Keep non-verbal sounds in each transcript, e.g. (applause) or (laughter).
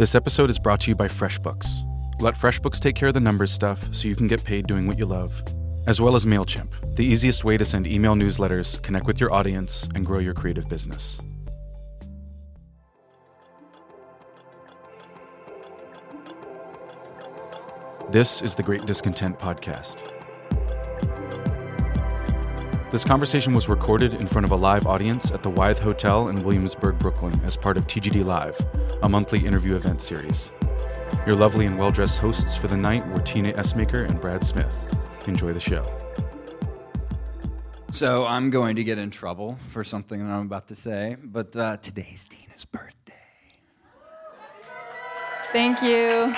This episode is brought to you by FreshBooks. Let FreshBooks take care of the numbers stuff so you can get paid doing what you love, as well as MailChimp, the easiest way to send email newsletters, connect with your audience, and grow your creative business. This is the Great Discontent Podcast. This conversation was recorded in front of a live audience at the Wythe Hotel in Williamsburg, Brooklyn, as part of TGD Live, a monthly interview event series. Your lovely and well dressed hosts for the night were Tina Essmaker and Brad Smith. Enjoy the show. So I'm going to get in trouble for something that I'm about to say, but uh, today's Tina's birthday. Thank you.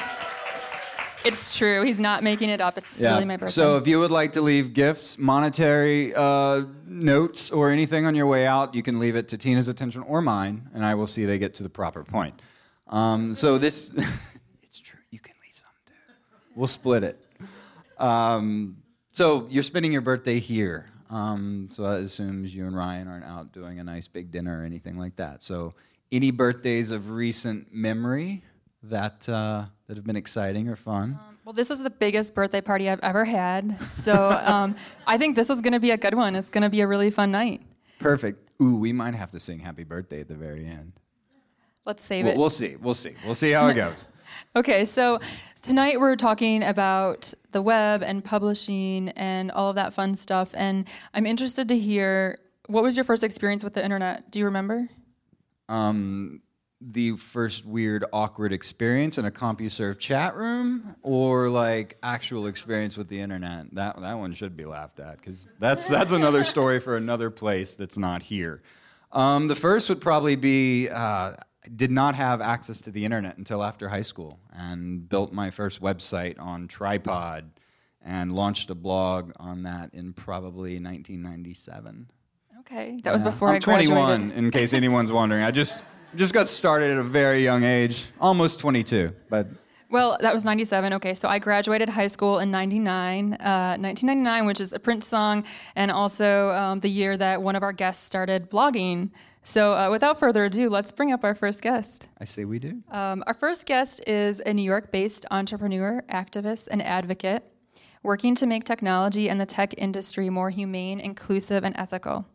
It's true. He's not making it up. It's really my birthday. So if you would like to leave gifts, monetary uh, notes, or anything on your way out, you can leave it to Tina's attention or mine, and I will see they get to the proper point. Um, so this, (laughs) it's true. You can leave some too. We'll split it. Um, so you're spending your birthday here. Um, so that assumes you and Ryan aren't out doing a nice big dinner or anything like that. So any birthdays of recent memory that uh, that have been exciting or fun? well, this is the biggest birthday party I've ever had. So um, (laughs) I think this is going to be a good one. It's going to be a really fun night. Perfect. Ooh, we might have to sing Happy Birthday at the very end. Let's save We'll, it. we'll see. We'll see. We'll see how it goes. (laughs) Okay, so tonight we're talking about the web and publishing and all of that fun stuff. And I'm interested to hear what was your first experience with the internet? Do you remember? um, the first weird, awkward experience in a CompuServe chat room, or like actual experience with the internet. That that one should be laughed at because that's that's another story for another place that's not here. Um, the first would probably be. Uh, did not have access to the internet until after high school and built my first website on tripod and launched a blog on that in probably 1997. Okay, that was Yeah. before I'm I graduated. 21, in case anyone's wondering. I just just got started at a very young age, almost 22. But Well, that was 97. Okay, so I graduated high school in 99, uh, 1999, which is a Prince song, and also um, the year that one of our guests started blogging. So uh, without further ado, let's bring up our first guest. I say we do. Um, our first guest is a New York based entrepreneur, activist, and advocate working to make technology and the tech industry more humane, inclusive, and ethical.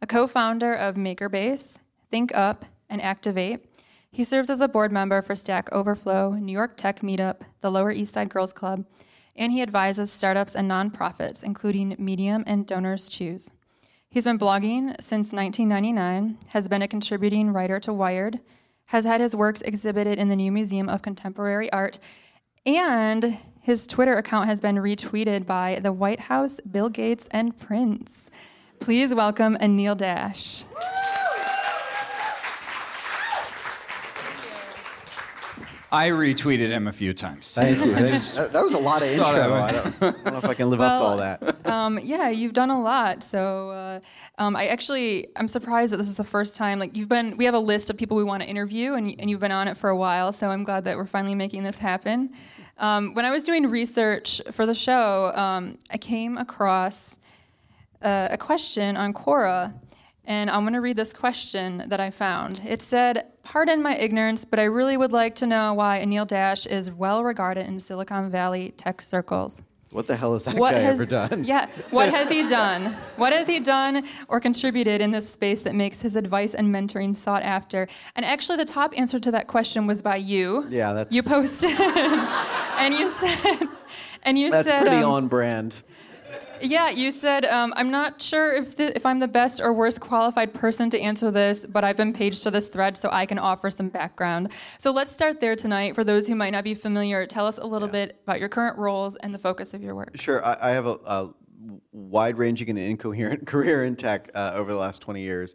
A co founder of MakerBase, ThinkUp, and Activate, he serves as a board member for Stack Overflow, New York Tech Meetup, the Lower East Side Girls Club, and he advises startups and nonprofits, including Medium and Donors Choose. He's been blogging since 1999, has been a contributing writer to Wired, has had his works exhibited in the New Museum of Contemporary Art, and his Twitter account has been retweeted by the White House, Bill Gates, and Prince. Please welcome Anil Dash. I retweeted him a few times. Thank you. that, that was a lot of intro. I don't, I don't know if I can live up to all that. Um, yeah, you've done a lot. So uh, um, I actually, I'm surprised that this is the first time. Like you've been, we have a list of people we want to interview, and, and you've been on it for a while. So I'm glad that we're finally making this happen. Um, when I was doing research for the show, um, I came across uh, a question on Quora, and I'm going to read this question that I found. It said, Pardon my ignorance, but I really would like to know why Anil Dash is well regarded in Silicon Valley tech circles. What the hell has that What guy has, ever done? Yeah, what has he (laughs) done? What has he done or contributed in this space that makes his advice and mentoring sought after? And actually, the top answer to that question was by you. Yeah, that's- you posted, (laughs) and you said, and you That's said, pretty um, on brand. Yeah, you said, um, I'm not sure if, the, if I'm the best or worst qualified person to answer this, but I've been paged to this thread so I can offer some background. So let's start there tonight. For those who might not be familiar, tell us a little bit about your current roles and the focus of your work. Sure, I, I have a, a wide-ranging and incoherent (laughs) career in tech uh, over the last 20 years.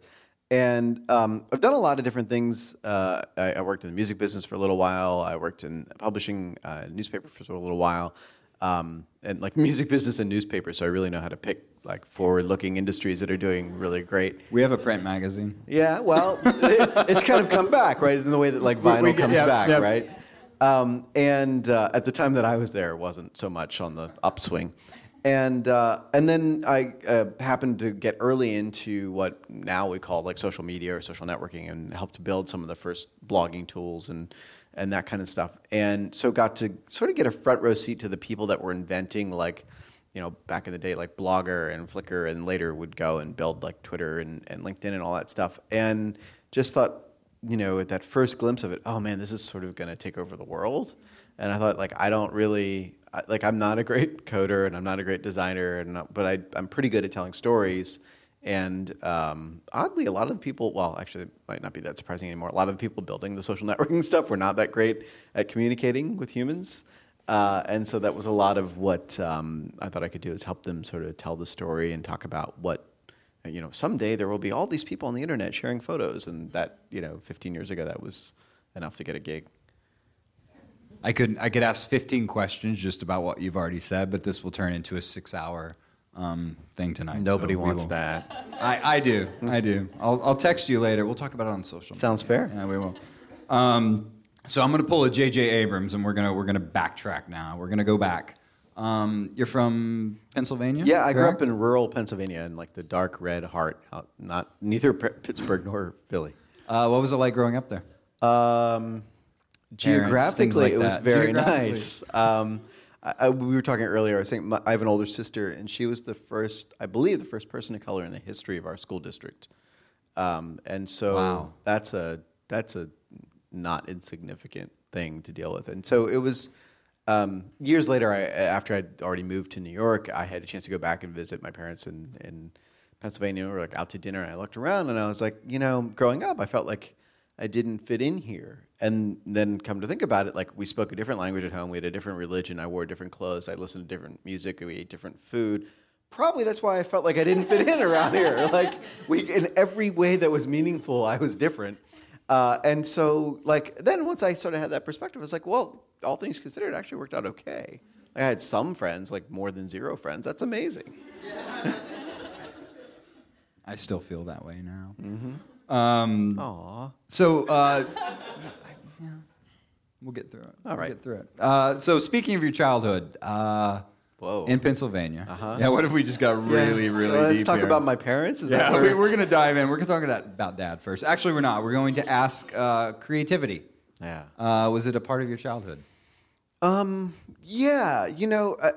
And um, I've done a lot of different things. Uh, I, I worked in the music business for a little while. I worked in publishing uh, newspaper for a little while, um, and like music business and newspapers. So I really know how to pick like forward-looking industries that are doing really great. We have a print magazine. Yeah, well, (laughs) it, it's kind of come back, right? In the way that like vinyl we- comes yeah, back, yeah. right? Um, and uh, at the time that I was there, it wasn't so much on the upswing. and uh, and then I uh, happened to get early into what now we call like social media or social networking, and helped build some of the first blogging tools and and that kind of stuff. And so got to sort of get a front row seat to the people that were inventing like you know, back in the day, like Blogger and Flickr, and later would go and build like Twitter and, and LinkedIn and all that stuff. And just thought, you know, at that first glimpse of it, oh man, this is sort of going to take over the world. And I thought, like, I don't really, like, I'm not a great (laughs) coder and I'm not a great designer, and but I, I'm pretty good at telling stories. And um, oddly, a lot of the people, well, actually, it might not be that surprising anymore. A lot of the people building the social (laughs) networking stuff were not that great at communicating with humans. Uh, and so that was a lot of what um, I thought I could do is help them sort of tell the story and talk about what, you know, someday there will be all these people on the internet sharing photos. And that, you know, 15 years ago, that was enough to get a gig. I could I could ask 15 questions just about what you've already said, but this will turn into a six-hour um, thing tonight. Nobody so wants that. I, I do. I do. I'll, I'll text you later. We'll talk about it on social. Sounds media. fair. Yeah, we will. Um, so I'm going to pull a J.J. Abrams, and we're gonna we're gonna backtrack now. We're gonna go back. Um, you're from Pennsylvania. Yeah, I grew up in rural Pennsylvania in like the dark red heart, out, not neither Pittsburgh nor Philly. Uh, what was it like growing up there? Um, geographically, like it was very nice. Um, I, I, we were talking earlier. I was saying my, I have an older sister, and she was the first, I believe, the first person of color in the history of our school district. Um, and so Wow. that's a that's a not insignificant thing to deal with. And so it was. Um, years later, I, after I'd already moved to New York, I had a chance to go back and visit my parents in, in Pennsylvania. We were like out to dinner, and I looked around, and I was like, you know, growing up, I felt like I didn't fit in here. And then come to think about it, like we spoke a different language at home, we had a different religion, I wore different clothes, I listened to different music, we ate different food. Probably that's why I felt like I didn't fit in around here. (laughs) Like we, in every way that was meaningful, I was different. Uh, and so, like, then once I sort of had that perspective, I was like, well, all things considered, it actually worked out okay. I had some friends, like more than zero friends. That's amazing. (laughs) I still feel that way now. Mm-hmm. Um, Aw. So, uh, yeah, we'll get through it. All We'll right. get through it. Uh, so, speaking of your childhood, uh, Whoa. in Pennsylvania. Uh-huh. Yeah. What if we just got really, really deep. Let's deep talk here? about my parents. Is that Yeah, we, we're going to dive in. We're going to talk about, about dad first. Actually, we're not. We're going to ask uh, creativity. yeah. Uh, was it a part of your childhood? Um, yeah, you know, I,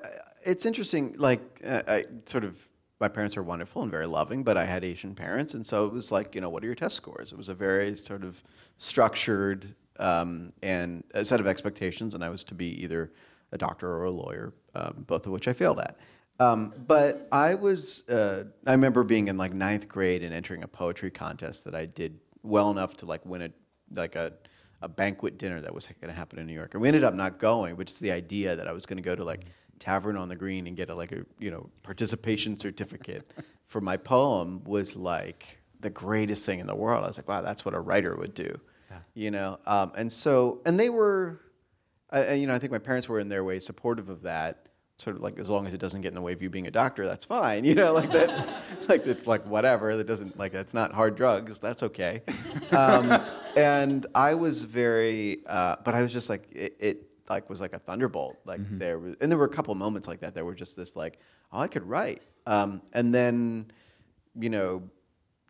it's interesting. Like, uh, I sort of, my parents are wonderful and very loving, but I had Asian parents, and so it was like, you know, what are your test scores? It was a very sort of structured um, and a set of expectations, and I was to be either a doctor or a lawyer, um, both of which I failed at. Um, but I was, uh, I remember being in like ninth grade and entering a poetry contest that I did well enough to like win a like a a banquet dinner that was going to happen in New York, and we ended up not going, which is the idea that I was going to go to like Tavern on the Green and get a like a you know participation certificate (laughs) for my poem was like the greatest thing in the world. I was like, wow, that's what a writer would do, you know. Um, and so, and they were, I- you know, I think my parents were in their way supportive of that. Sort of like as long as it doesn't get in the way of you being a doctor, that's fine. You know, like that's (laughs) like it's like whatever. That doesn't like that's not hard drugs. That's okay. (laughs) Um, and I was very, uh, but I was just like it, it like was like a thunderbolt. Like there was, and there were a couple moments like that. There were just this like, oh, I could write. Um, and then, you know,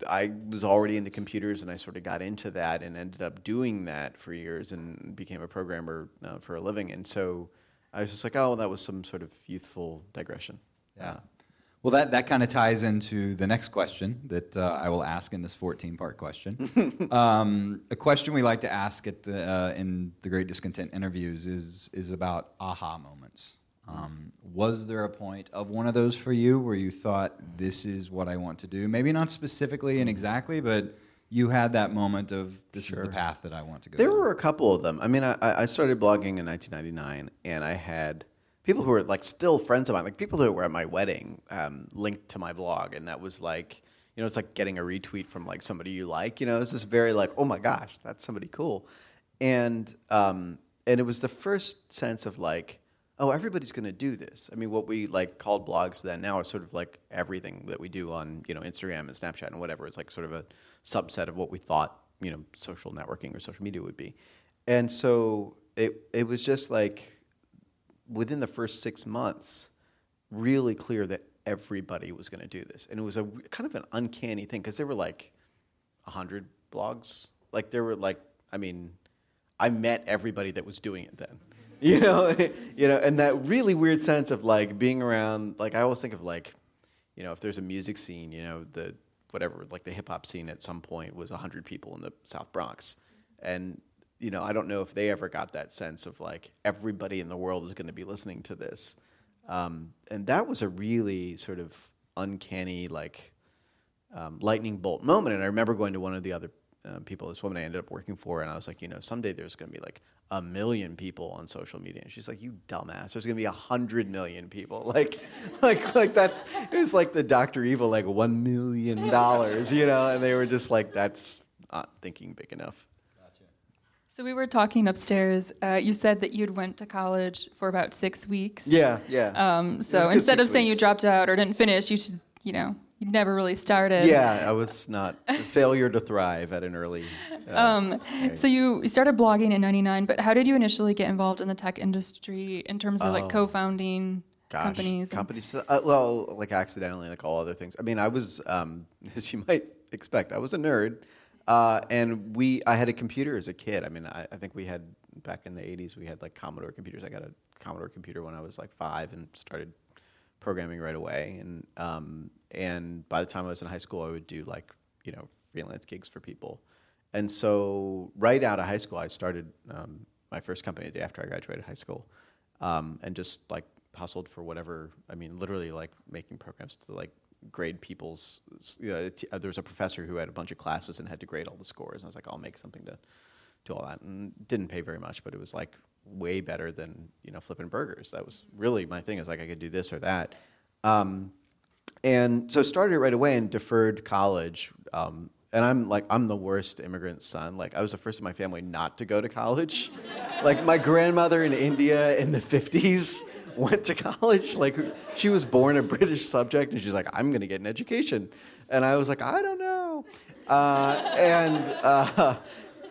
I was already into computers and I sort of got into that and ended up doing that for years and became a programmer uh, for a living. And so I was just like, oh, that was some sort of youthful digression. Yeah. Well, that, that kind of ties into the next question that uh, I will ask in this 14 part question. (laughs) um, a question we like to ask at the, uh, in the Great Discontent interviews is, is about aha moments. Um, was there a point of one of those for you where you thought, this is what I want to do? Maybe not specifically and exactly, but you had that moment of, this is the path that I want to go There down. were a couple of them. I mean, I, I started blogging in 1999, and I had people who were like still friends of mine, like people that were at my wedding, um, linked to my blog, and that was like, you know, it's like getting a retweet from like somebody you like. You know, it's just very like, oh my gosh, that's somebody cool, and um, and it was the first sense of like, oh, everybody's going to do this. I mean, what we like called blogs then now are sort of like everything that we do on you know Instagram and Snapchat and whatever. It's like sort of a subset of what we thought you know social networking or social media would be, and so it it was just like within the first six months really clear that everybody was going to do this, and it was a kind of an uncanny thing because there were like hundred blogs. Like there were like, I mean, I met everybody that was doing it then. (laughs) You know, (laughs) you know, and that really weird sense of like being around. Like I always think of like, you know, if there's a music scene, you know, the whatever, like the hip hop scene at some point was hundred people in the South Bronx, and you know, I don't know if they ever got that sense of like everybody in the world is going to be listening to this, um, and that was a really sort of uncanny like um, lightning bolt moment. And I remember going to one of the other uh, people, this woman I ended up working for, and I was like, you know, someday there's going to be like a million people on social media. And she's like, you dumbass, there's going to be a hundred million people. (laughs) Like, like, like that's, it was like the Dr. Evil, like one million dollars, you know? And they were just like, that's not thinking big enough. So we were talking upstairs. Uh, you said that you'd went to college for about six weeks. Yeah, yeah. Um, It was a so instead of saying you dropped out or didn't finish, you should, you know, you never really started. Yeah, I was not a failure to thrive at an early. Uh, Um, so you, you started blogging in '99, but how did you initially get involved in the tech industry in terms of like co-founding Oh. gosh, companies? and- companies. Uh, well, like accidentally, like all other things. I mean, I was, um, (laughs) as you might expect, I was a nerd, uh, and we. I had a computer as a kid. I mean, I, I think we had back in the '80s. We had like Commodore computers. I got a Commodore computer when I was like five and started programming right away. And um, and by the time I was in high school, I would do like you know freelance gigs for people. And so right out of high school, I started um, my first company the day after I graduated high school, um, and just like hustled for whatever. I mean, literally like making programs to like grade people's. You know, t- uh, there was a professor who had a bunch of classes and had to grade all the scores. And I was like, I'll make something to do all that, and didn't pay very much, but it was like way better than you know flipping burgers. That was really my thing. Is like I could do this or that. Um, and so started it right away and deferred college. Um, and I'm like I'm the worst immigrant son. Like I was the first in my family not to go to college. (laughs) like my grandmother in India in the 50s (laughs) went to college. Like she was born a British subject, and she's like I'm to get an education. And I was like I don't know. Uh, and uh,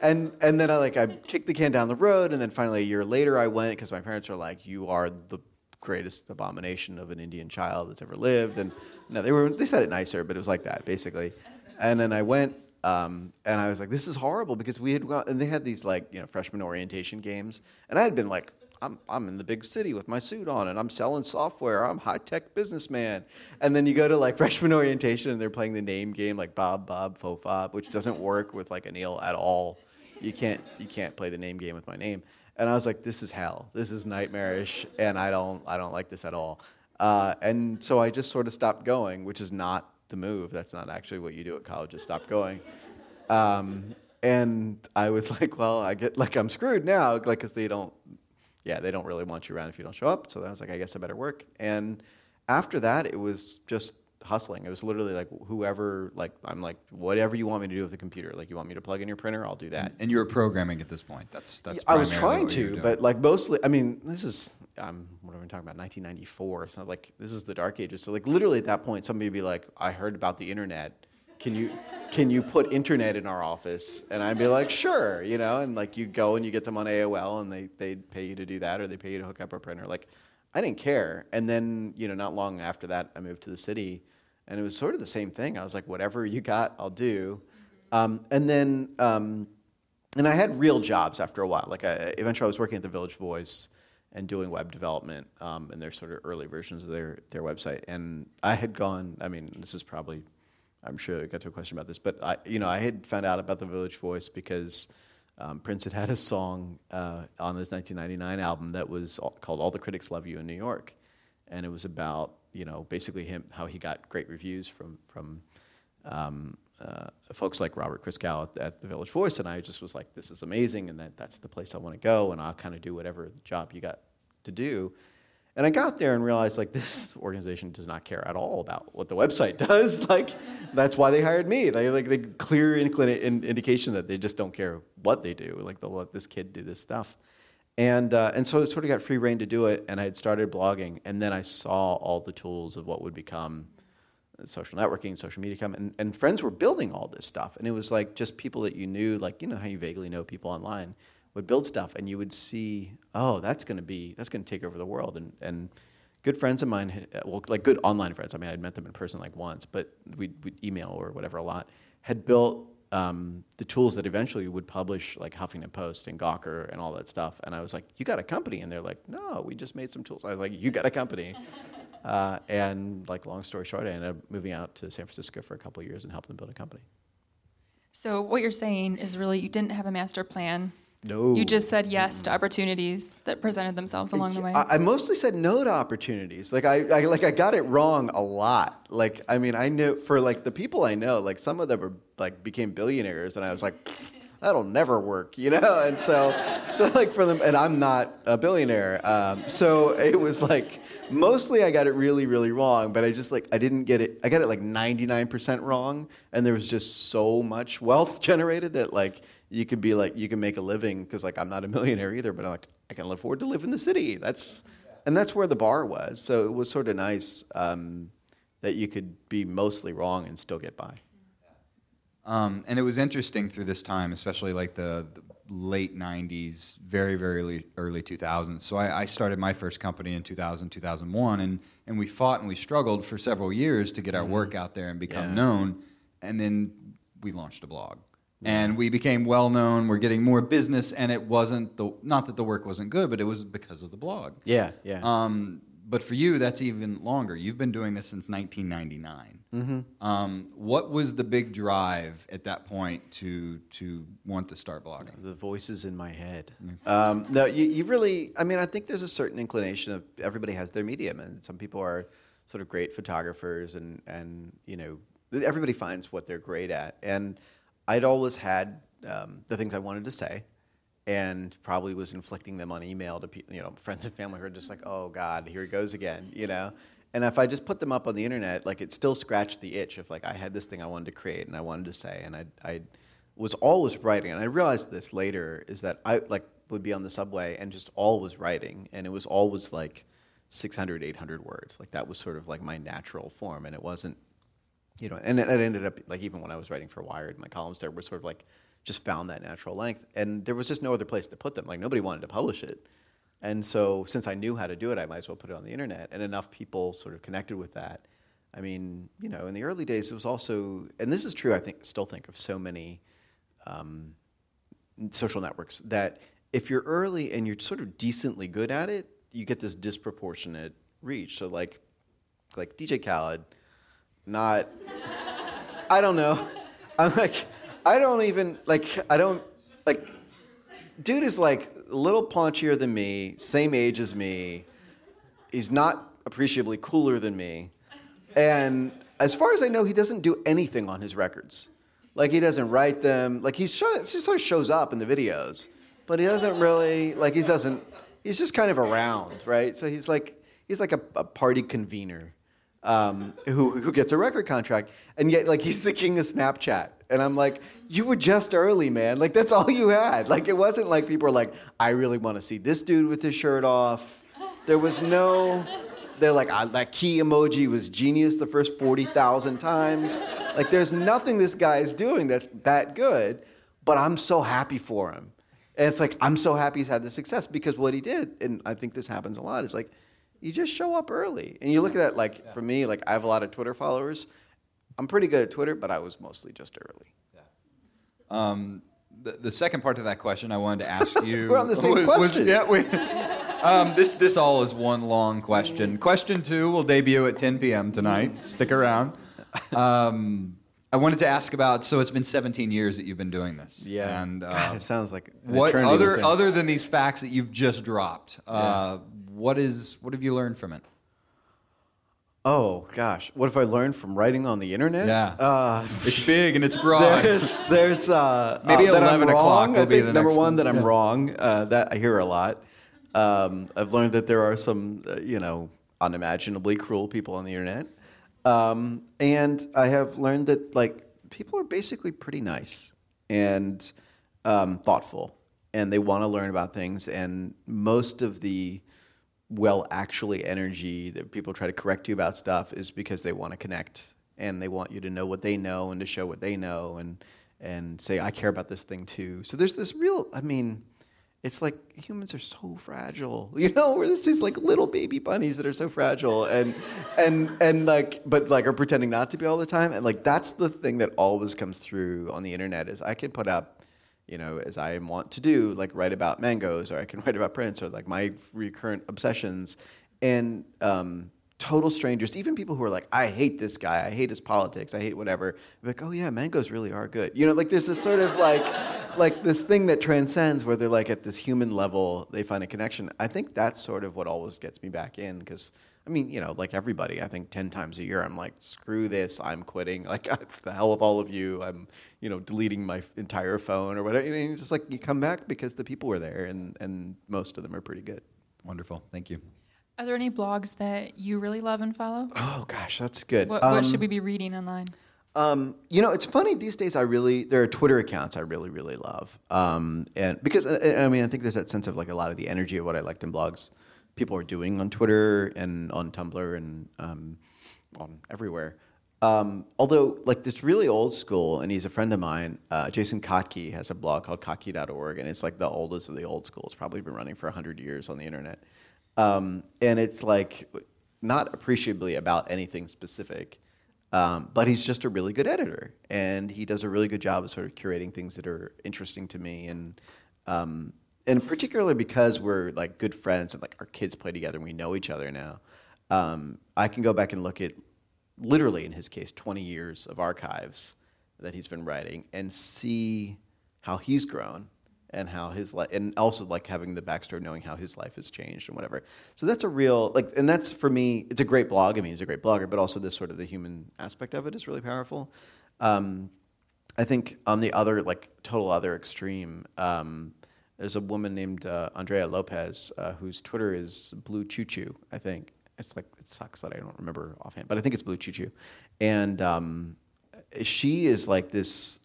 and and then I like I kicked the can down the road, and then finally a year later I went because my parents were like, "You are the greatest abomination of an Indian child that's ever lived." And no, they were they said it nicer, but it was like that basically. And then I went, um, and I was like, "This is horrible," because we had and they had these like you know freshman orientation games, and I had been like. I'm, I'm in the big city with my suit on and I'm selling software. I'm high tech businessman. And then you go to like (laughs) freshman orientation and they're playing the name game like Bob Bob Faux Fob, which doesn't work with like Anil at all. You can't you can't play the name game with my name. And I was like, this is hell. This is nightmarish, and I don't I don't like this at all. Uh, and so I just sort of stopped going, which is not the move. That's not actually what you do at college. Is stop going. Um, and I was (laughs) like, well, I get like I'm screwed now, like because they don't, yeah, they don't really want you around if you don't show up. So I was like, I guess I better work. And after that, it was just hustling. It was literally like whoever, like I'm like whatever you want me to do with the computer. Like you want me to plug in your printer, I'll do that. And you were programming at this point. That's that's. I was trying what you were to, but like mostly, I mean, this is um, what are we talking about? 1994. So like this is the dark ages. So like literally at that point, somebody would be like, "I heard about the internet. Can you can you put internet in our office?" And I'd be like, "Sure," you know. And like you go and you get them on AOL, and they they pay you to do that, or they pay you to hook up a printer. Like I didn't care. And then you know, not long after that, I moved to the city, and it was sort of the same thing. I was like, "Whatever you got, I'll do." Um, and then. Um, and I had real jobs after a while. Like I, eventually, I was working at the Village Voice and doing web development um, in their sort of early versions of their their website. And I had gone. I mean, this is probably. I'm sure I got to a question about this, but I, you know, I had found out about the Village Voice because um, Prince had had a song uh, on his 1999 album that was called "All the Critics Love You in New York," and it was about you know basically him how he got great reviews from from um, uh, folks like Robert Christgau at, at the Village Voice, and I just was like, "This is amazing," and that that's the place I want to go, and I'll kind of do whatever job you got to do. And I got there and realized like this organization does not care at all about what the website (laughs) does. like that's why they hired me. They like the clear in, indication that they just don't care what they do. Like they'll let this kid do this stuff. And uh, and so it sort of got free reign to do it. And I had started blogging, and then I saw all the tools of what would become social networking, social media come, and, and friends were building all this stuff. And it was like just people that you knew, like you know how you vaguely know people online, would build stuff, and you would see, oh, that's going to be that's going to take over the world. And and good friends of mine, well, like good online friends. I mean, I'd met them in person like once, but we'd, we'd email or whatever a lot. Had built um, the tools that eventually would publish like Huffington Post and Gawker and all that stuff. And I was like, "You got a company?" And they're like, "No, we just made some tools." I was like, "You got a company?" (laughs) uh, and like, long story short, I ended up moving out to San Francisco for a couple of years and helped them build a company. So what you're saying is really you didn't have a master plan. No. You just said yes to opportunities that presented themselves along the way. I, I mostly said no to opportunities. Like I, I, like I got it wrong a lot. Like I mean, I knew for like the people I know, like some of them were like became billionaires, and I was like, that'll never work, you know. (laughs) And so, so like for them, and I'm not a billionaire, um, so it was like mostly I got it really, really wrong. But I just like I didn't get it. I got it like 99% wrong, and there was just so much wealth (laughs) generated that like you could be like you can make a living because like I'm not a millionaire either, but I'm like I can afford to live in the city. That's and that's where the bar was. So it was sort of nice um, that you could be mostly wrong and still get by. Um, and it was interesting through this time, especially like the, the late 90s, very, very early, early 2000s. So I, I started my first company in 2000, 2001, and, and we fought and we struggled for several years to get our work out there and become Yeah. known. And then we launched a blog. And we became well known. We're getting more business, and it wasn't the not that the work wasn't good, but it was because of the blog. Yeah, yeah. Um, but for you, that's even longer. You've been doing this since 1999. Mm-hmm. Um, what was the big drive at that point to to want to start blogging? the voices in my head. Um, no, you, you really. I mean, I think there's a certain inclination of everybody has their medium, and some people are sort of great photographers, and and you know, everybody finds what they're great at. And I'd always had um, the things I wanted to say, and probably was inflicting them on email to you know, friends and family who are just like, oh God, here he goes again, you know. And if I just put them up on the internet, like it still scratched the itch of like I had this thing I wanted to create and I wanted to say, and I I was always writing, and I realized this later is that I like would be on the subway and just always writing, and it was always like 600, 800 words, like that was sort of like my natural form, and it wasn't you know, and it, it ended up like even when I was writing for Wired, my columns there were sort of like just found that natural length, and there was just no other place to put them. Like nobody wanted to publish it, and so since I knew how to do it, I might as well put it on the internet, and enough people sort of connected with that. I mean, you know, in the early days, it was also, and this is true. I think still think of so many um, social networks that if you're early and you're sort of decently good at it, you get this disproportionate reach. So like, like DJ Khaled not I don't know. I'm like I don't even like I don't like dude is like a little paunchier than me, same age as me. He's not appreciably cooler than me. And as far as I know, he doesn't do anything on his records. Like he doesn't write them. Like he's show, he sort of shows up in the videos, but he doesn't really like he doesn't. He's just kind of around, right? So he's like he's like a, a party convener um, who who gets a record contract, and yet like he's the king of Snapchat. And I'm like, you were just early, man. Like that's all you had. Like it wasn't like people were like, I really want to see this dude with his shirt off. There was no. They're like, that key emoji was genius the first 40,000 times. Like, there's nothing this guy is doing that's that good, but I'm so happy for him. And it's like, I'm so happy he's had this success because what he did, and I think this happens a lot, is like, you just show up early. And you look at that, like, for me, like, I have a lot of Twitter followers. I'm pretty good at Twitter, but I was mostly just early. Um, the, the second part of that question I wanted to ask (laughs) you. We're on the same (laughs) was- was- question. yeah, we, um, this this all is one long question. Question two will debut at 10 p.m. tonight. Stick around. Um, I wanted to ask about. So it's been 17 years that you've been doing this. Yeah. And uh, God, it sounds like what other other than these facts that you've just dropped? Uh, What is what have you learned from it? Oh, gosh. What have I learned from writing on the internet? Yeah. Uh, It's big and it's (laughs) broad. There's, there's uh, Maybe uh, 11 o'clock will I be think the number next one one. that I'm Yeah. wrong. Uh, that I hear a lot. Um, I've learned that there are some, uh, you know, unimaginably cruel people on the internet, um, and I have learned that like people are basically pretty nice and um, thoughtful, and they want to learn about things. And most of the well actually energy that people try to correct you about stuff is because they want to connect and they want you to know what they know and to show what they know and and say I care about this thing too. So there's this real I mean it's like humans are so fragile, (laughs) you know. We're just these like little baby bunnies that are so fragile, and and and like, but like are pretending not to be all the time. And like that's the thing that always comes through on the internet is I can put up, you know, as I want to do, like write about mangoes, or I can (laughs) write about Prince, or like my recurrent obsessions, and um, total strangers, even people who are like, I hate this guy, I hate his politics, I hate whatever. like, oh yeah, mangoes really are good. You know, like there's this sort of like, (laughs) like this thing that transcends where they're like at this human level, they find a connection. I think that's sort of what always gets me back in because. I mean, you know, like everybody, I think 10 times a year, I'm like, screw this, I'm quitting. (laughs) Like, the hell with all of you. I'm, you know, deleting my entire phone or whatever. I mean, just like you come back because the people were there and, and most of them are pretty good. Wonderful. Thank you. Are there any blogs that you really love and follow? Oh gosh, that's good. What, what should um, we be reading online? Um, you know, it's funny these days. I really there are Twitter accounts I really really love, um, and because uh, I mean I think there's that sense of like a lot of the energy of what I liked in blogs, people are doing on Twitter and on Tumblr and um, on everywhere. Um, although like this really old school, and he's a friend of mine, uh, Jason Kottke has a blog called Kottke.org, and it's like the oldest of the old school. It's probably been running for hundred years on the internet. Um, and it's like not appreciably about anything specific, um, but he's just a really good editor, and he does a really good job of sort of curating things that are interesting to me, and um, and particularly because we're like good friends and like our kids play together and we know each other now. Um, I can go back and look at literally in his case 20 years of archives that he's been writing and see how he's grown and how his life, and also like having the backstory, knowing how his life has changed and whatever. So that's a real like, and that's for me. It's a great blog. I mean, he's a great blogger, but also this sort of the human aspect of it is really powerful. Um, I think on the other like total other extreme, um, there's a woman named uh, Andrea Lopez uh, whose Twitter is Blue Choo Choo. I think it's like it sucks that I don't remember offhand, but I think it's Blue Choo Choo, and um, she is like this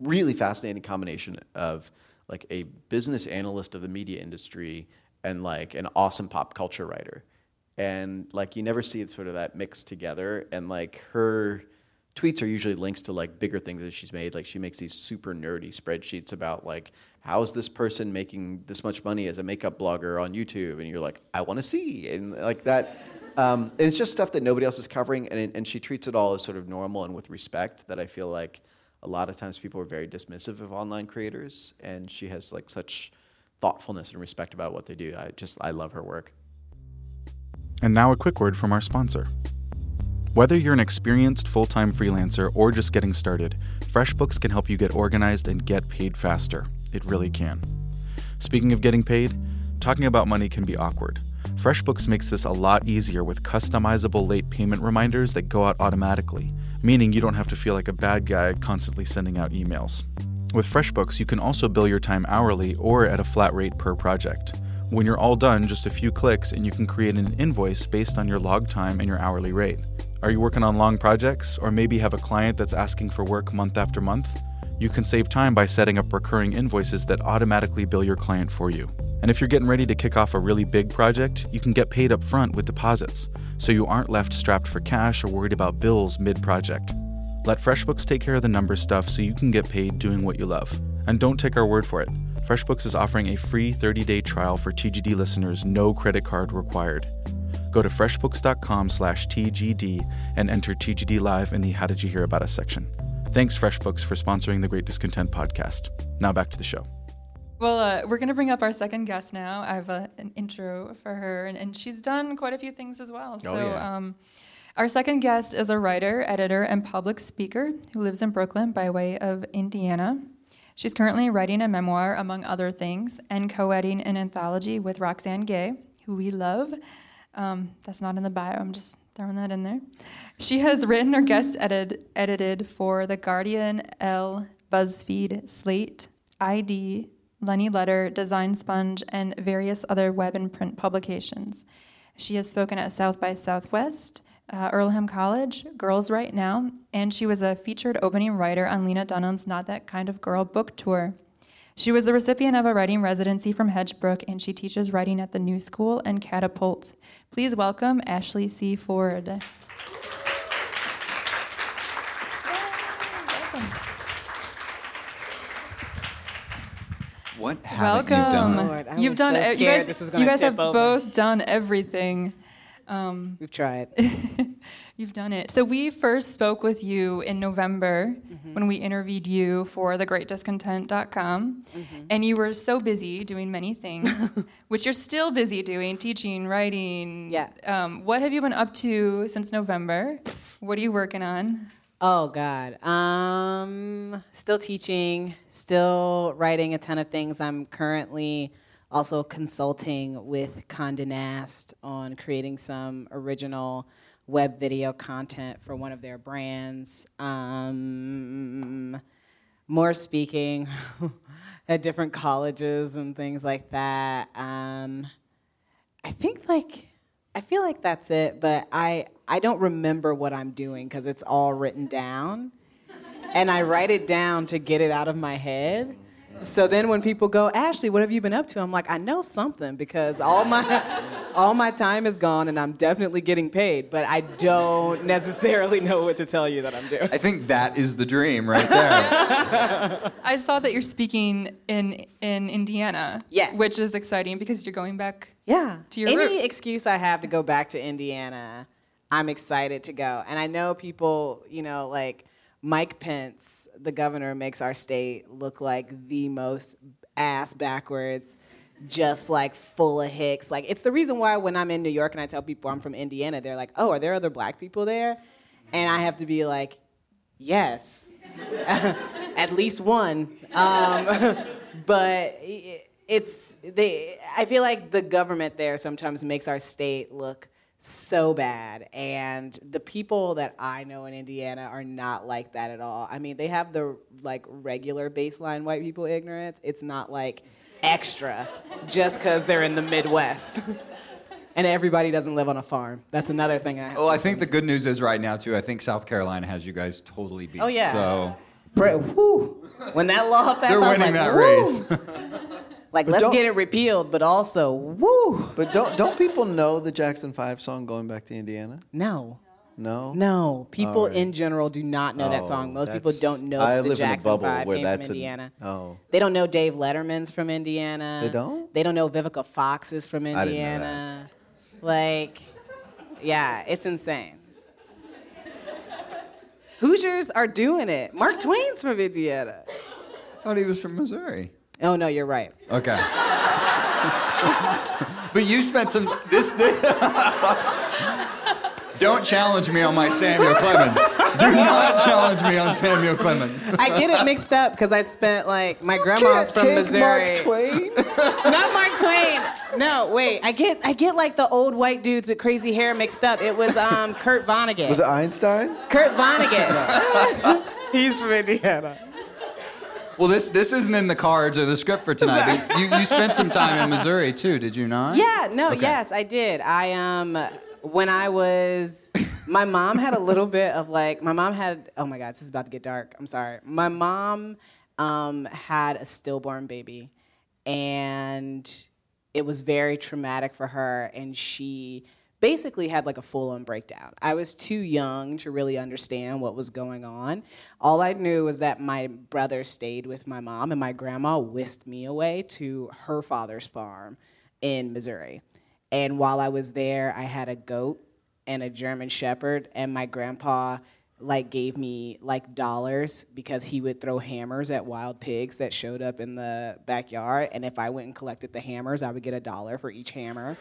really fascinating combination of like a business analyst of the media industry and like an awesome pop culture writer. And like you never see sort of that mixed together. And like her tweets are usually links to like bigger things that she's made. Like she makes these super nerdy spreadsheets about like how is this person making this much money as a makeup blogger on YouTube? And you're like, I want to see. And like that. Um, and it's just stuff that nobody else is covering, and, and she treats it all as sort of normal and with respect that I feel like a lot of times people are very dismissive of online creators, and she has like such thoughtfulness and respect about what they do. I just I love her work. And now a quick word from our sponsor. Whether you're an experienced full-time freelancer or just getting started, FreshBooks can help you get organized and get paid faster. It really can. Speaking of getting paid, talking about money can be awkward. FreshBooks makes this a lot easier with customizable late payment reminders that go out automatically meaning you don't have to feel like a bad guy constantly sending out emails. With FreshBooks, you can also bill your time hourly or at a flat rate per project. When you're all done, just a few clicks and you can create an invoice based on your log time and your hourly rate. Are you working on long projects or maybe have a client that's asking for work month after month? You can save time by setting up recurring invoices that automatically bill your client for you. And if you're getting ready to kick off a really big project, you can get paid up front with deposits, so you aren't left strapped for cash or worried about bills mid project. Let FreshBooks take care of the number stuff so you can get paid doing what you love. And don't take our word for it. FreshBooks is offering a free 30-day trial for TGD listeners, no credit card required. Go to freshbooks.com/tgd and enter TGD Live in the How Did You Hear About Us section. Thanks, FreshBooks, for sponsoring the Great Discontent podcast. Now back to the show. Well, uh, we're going to bring up our second guest now. I have a, an intro for her, and, and, she's done quite a few things as well. Oh, so, yeah. um, our second guest is a writer, editor, and public speaker who lives in Brooklyn by way of Indiana. She's currently writing a memoir, among other things, and co editing an anthology with Roxane Gay, who we love. Um, that's not in the bio, I'm just throwing that in there. She has written or guest edited, edited for The Guardian, Elle, BuzzFeed, Slate, ID, Lenny Letter, Design Sponge, and various other web and print publications. She has spoken at South by Southwest, uh, Earlham College, Girls Write Now, and she was a featured opening writer on Lena Dunham's Not That Kind of Girl book tour. She was the recipient of a writing residency from Hedgebrook, and she teaches writing at the New School and Catapult. Please welcome Ashley C. Ford. What haven't you Welcome. done? Lord, You've done. so you guys. this was you guys have over. both done everything. Um, We've tried. (laughs) You've done it. So we first spoke with you in November Mm-hmm. when we interviewed you for thegreatdiscontent.com. Mm-hmm. And you were so busy doing many things, (laughs) which you're still busy doing, teaching, writing. Yeah. Um, what have you been up to since November? What are you working on? Oh God. Um, still teaching, still writing a ton of things. I'm currently also consulting with Condé Nast on creating some original web video content for one of their brands. Um, more speaking (laughs) at different colleges and things like that. Um, I think like I feel like that's it, but I I don't remember what I'm doing because it's all written down, and I write it down to get it out of my head. So then when people go, Ashley, what have you been up to? I'm like, I know something because all my (laughs) all my time is gone and I'm definitely getting paid, but I don't necessarily know what to tell you that I'm doing. I think that is the dream right there. (laughs) I saw that you're speaking in in Indiana. Yes. Which is exciting because you're going back. Yeah. to your Any roots. excuse I have to go back to Indiana, I'm excited to go. And I know people, you know, like Mike Pence, the governor, makes our state look like the most ass backwards, just like full of hicks. Like it's the reason why when I'm in New York and I tell people I'm from Indiana, they're like, "Oh, are there other black people there?" And I have to be like, "Yes." (laughs) At least one. Um, (laughs) but it's they i feel like the government there sometimes makes our state look so bad and the people that i know in indiana are not like that at all i mean they have the like regular baseline white people ignorance it's not like extra just because they're in the midwest (laughs) and everybody doesn't live on a farm that's another thing i well, I think the good news is right now too. I think South Carolina has you guys totally beat. Oh, yeah. So Pray, when that law passed they're winning like, that "Woo." race. (laughs) like But let's get it repealed but also woo But don't don't people know the Jackson Five song "Going Back to Indiana"? no No. No, people Alright. in general do not know that Oh, song. Most people don't know I the live in a Jackson bubble Five where came that's from an- Indiana. oh. They don't know Dave Letterman's from Indiana. They don't? They don't know Vivica Fox is from I didn't know Indiana. Like, yeah, it's insane. Hoosiers are doing it. Mark Twain's from Indiana. I thought he was from Missouri. Oh no, you're right. Okay. but you spent some this. this Don't challenge me on my Samuel Clemens. Do not challenge me on Samuel Clemens. I get it mixed up because I spent like my grandma's from Missouri. Mark Twain. (laughs) Not Mark Twain. No, wait. I get I get like the old white dudes with crazy hair mixed up. It was um Kurt Vonnegut. Was it Einstein? Kurt Vonnegut. He's from Indiana. Well, this this isn't in the cards or the script for tonight. But you, you spent some time in Missouri too, did you not? Yeah, no, Okay. yes, I did. I um when I was my mom had a little bit of like my mom had oh my god, this is about to get dark. I'm sorry. My mom um had a stillborn baby and it was very traumatic for her and she basically had like a full-on breakdown. I was too young to really understand what was going on. All I knew was that my brother stayed with my mom and my grandma whisked me away to her father's farm in Missouri. And while I was there, I had a goat and a German shepherd and my grandpa like gave me like dollars because he would throw hammers at wild pigs that showed up in the backyard and if I went and collected the hammers, I would get a dollar for each hammer.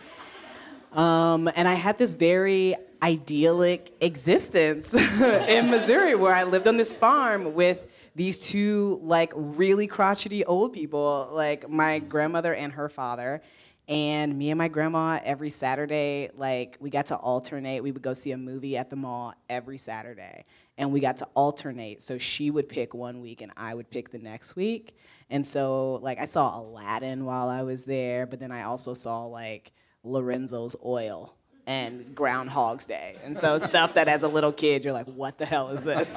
Um, and I had this very idyllic existence (laughs) in Missouri where I lived on this farm with these two like really crotchety old people, like my grandmother and her father. And me and my grandma every Saturday, like we got to alternate. We would go see a movie at the mall every Saturday. And we got to alternate. So she would pick one week and I would pick the next week. And so like I saw Aladdin while I was there, but then I also saw like Lorenzo's oil and Groundhog's Day. And so stuff that as a little kid you're like, what the hell is this?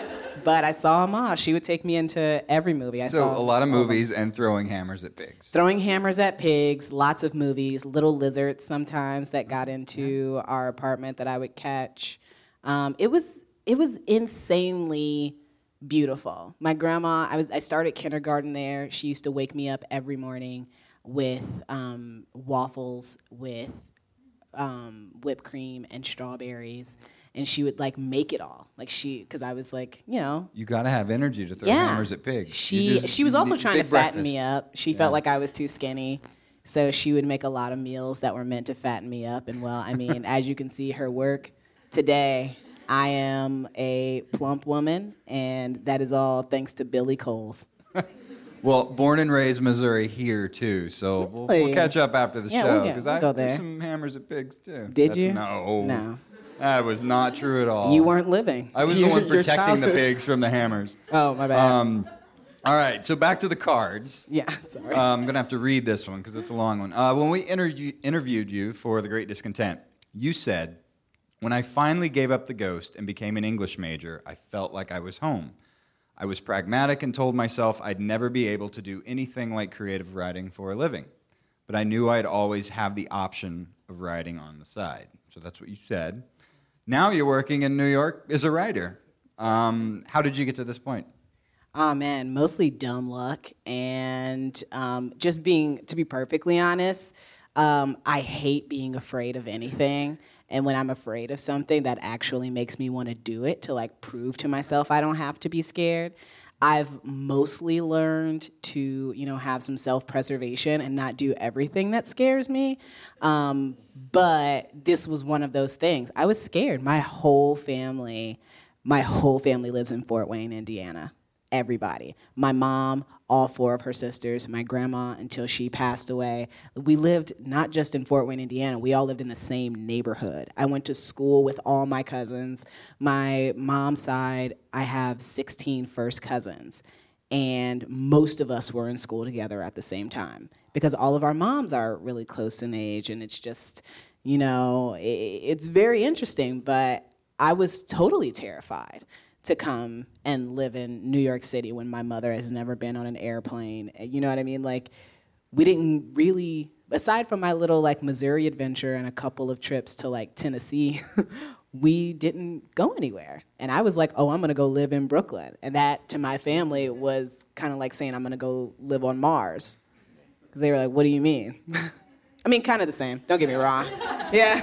(laughs) but I saw Ma. She would take me into every movie. I So saw a lot of movies and throwing hammers at pigs. Throwing hammers at pigs, lots of movies, little lizards sometimes that got into our apartment that I would catch. Um, it was it was insanely beautiful. My grandma, I was I started kindergarten there. She used to wake me up every morning with um, waffles with um, whipped cream and strawberries, and she would like make it all. Like she, because I was like, you know, You got to have energy to throw yeah. hammers at pigs. She just- she was also trying to fatten me up. She felt like I was too skinny. So she would make a lot of meals that were meant to fatten me up. And well, I mean, (laughs) as you can see her work today, I am a plump woman, and that is all thanks to Billy Coles. Well, born and raised Missouri here too, so we'll, we'll Really? catch up after the Yeah, show we'll because we'll I go threw there. some hammers at pigs too. Did That's- you? No, No. that was not true at all. You weren't living. I was (laughs) the one your protecting the childhood- pigs from the hammers. Oh, my bad. Um, all right, so back to the cards. yeah, sorry. Uh, I'm gonna have to read this one because it's a long one. Uh, when we interview- interviewed you for The Great Discontent, you said, "When I finally gave up the ghost and became an English major, I felt like I was home. I was pragmatic and told myself I'd never be able to do anything like creative writing for a living, but I knew I'd always have the option of writing on the side." So that's what you said. Now you're working in New York as a writer. Um, how did you get to this point? Oh man, mostly dumb luck and um, just being, to be perfectly honest, um, I hate being afraid of anything. And when I'm afraid of something, that actually makes me want to do it to like prove to myself I don't have to be scared. I've mostly learned to, you know, have some self-preservation and not do everything that scares me. Um, but this was one of those things. I was scared. My whole family, my whole family lives in Fort Wayne, Indiana everybody. My mom, all four of her sisters, my grandma until she passed away. We lived not just in Fort Wayne, Indiana, we all lived in the same neighborhood. I went to school with all my cousins. My mom's side, I have 16 first cousins. And most of us were in school together at the same time because all of our moms are really close in age. And it's just, you know, it's very interesting. But I was totally terrified to come and live in New York City when my mother has never been on an airplane. You know what I mean? Like, we didn't really, aside from my little like Missouri adventure and a couple of trips to like Tennessee, (laughs) we didn't go anywhere. And I was like, oh, I'm gonna go live in Brooklyn. And that to my family was kind of like saying, I'm gonna go live on Mars. Because they were like, what do you mean? (laughs) I mean, kind of the same, don't get me wrong. (laughs) Yeah.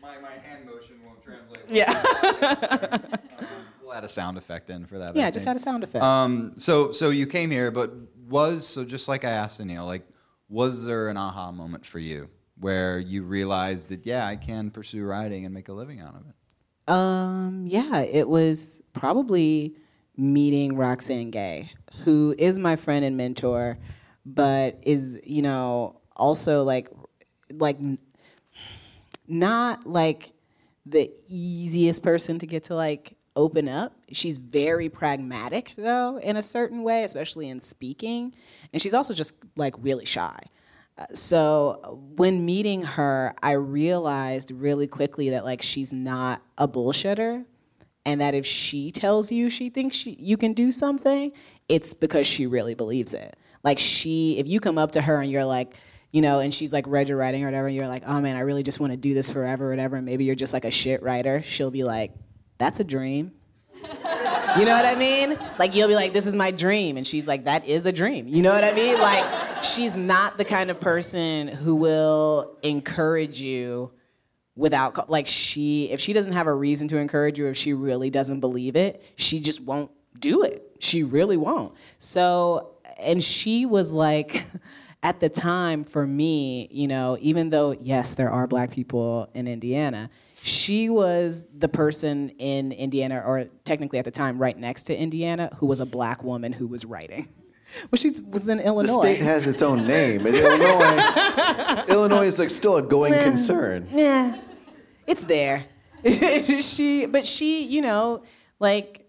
My, my hand motion won't translate. Yeah. We'll add a sound effect in for that. I Yeah, just think. had a sound effect. Um, so so you came here, but was so just like I asked Anil, like, was there an aha moment for you where you realized that yeah, I can pursue writing and make a living out of it? Um, yeah, it was probably meeting Roxane Gay, who is my friend and mentor, but is, you know, also like like not like the easiest person to get to like open up. She's very pragmatic though in a certain way, especially in speaking, and she's also just like really shy. Uh, So when meeting her, I realized really quickly that like she's not a bullshitter and that if she tells you she thinks she, you can do something, it's because she really believes it. Like she, if you come up to her and you're like, you know, and she's like read your writing or whatever, and you're like, oh man, I really just want to do this forever or whatever, and maybe you're just like a shit writer, she'll be like, that's a dream. (laughs) You know what I mean? Like you'll be like, "This is my dream," and she's like, "That is a dream." You know what I mean? Like she's not the kind of person who will encourage you without like she if she doesn't have a reason to encourage you if she really doesn't believe it, she just won't do it. She really won't. So and she was like (laughs) at the time for me, you know, even though yes, there are black people in Indiana, she was the person in Indiana, or technically at the time, right next to Indiana, who was a black woman who was writing. (laughs) Well, she was in Illinois. The state has its own name. Illinois, (laughs) Illinois is like still a going concern. yeah, it's there. (laughs) she, but she, you know, like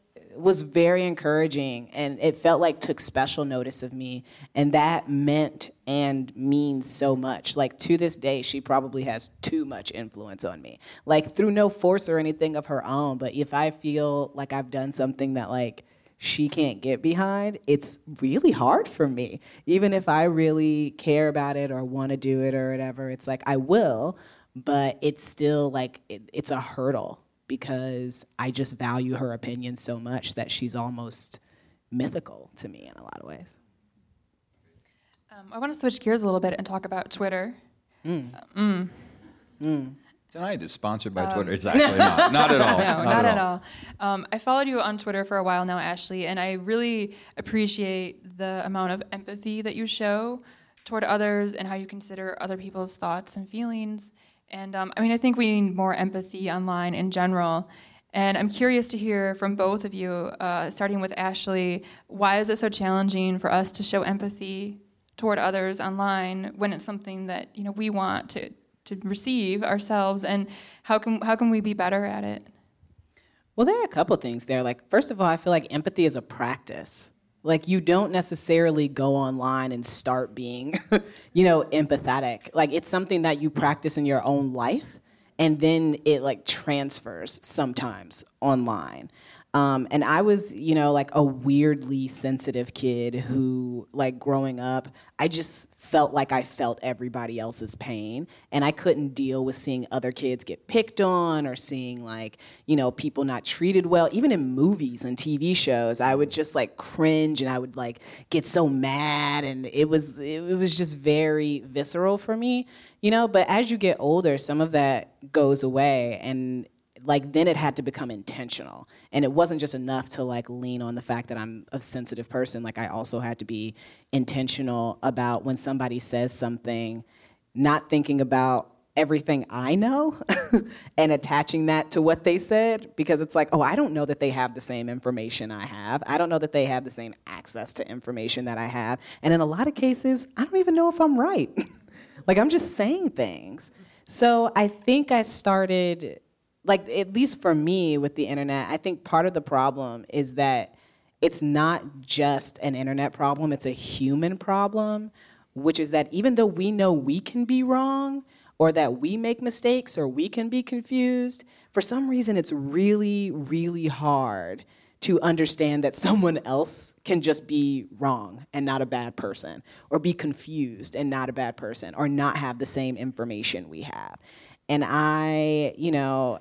was very encouraging, and it felt like took special notice of me, and that meant and means so much. Like to this day, she probably has too much influence on me. Like through no force or anything of her own, but if I feel like I've done something that like she can't get behind, it's really hard for me. Even if I really care about it or want to do it or whatever, it's like I will, but it's still like it, it's a hurdle because I just value her opinion so much that she's almost mythical to me in a lot of ways. Um, I want to switch gears a little bit and talk about Twitter. Mm. Uh, mm. Mm. Tonight is sponsored by um, Twitter. (laughs) It's actually not. Not at all. No, not, at all. Um, I followed you on Twitter for a while now, Ashley, and I really appreciate the amount of empathy that you show toward others and how you consider other people's thoughts and feelings. And um, I mean, I think we need more empathy online in general. And I'm curious to hear from both of you, uh, starting with Ashley, why is it so challenging for us to show empathy toward others online when it's something that you know we want to to receive ourselves, and how can how can we be better at it? Well, there are a couple things there. Like, first of all, I feel like empathy is a practice. Like, you don't necessarily go online and start being, (laughs) you know, empathetic. Like, it's something that you practice in your own life, and then it like transfers sometimes online. Um, and I was, you know, like a weirdly sensitive kid who, like, growing up, I just felt like I felt everybody else's pain. And I couldn't deal with seeing other kids get picked on or seeing, like, you know, people not treated well. Even in movies and TV shows, I would just, like, cringe and I would, like, get so mad. And it was, it was just very visceral for me, you know. But as you get older, some of that goes away. And like then it had to become intentional. And it wasn't just enough to like lean on the fact that i'm a sensitive person. Like i also had to be intentional about when somebody says something not thinking about everything i know (laughs) and attaching that to what they said because it's like oh i don't know that they have the same information i have. I don't know that they have the same access to information that i have. And in a lot of cases i don't even know if i'm right. (laughs) Like i'm just saying things. So i think i started like at least for me with the internet, I think part of the problem is that it's not just an internet problem, it's a human problem, which is that even though we know we can be wrong or that we make mistakes or we can be confused, for some reason it's really, really hard to understand that someone else can just be wrong and not a bad person, or be confused and not a bad person, or not have the same information we have. And I, you know,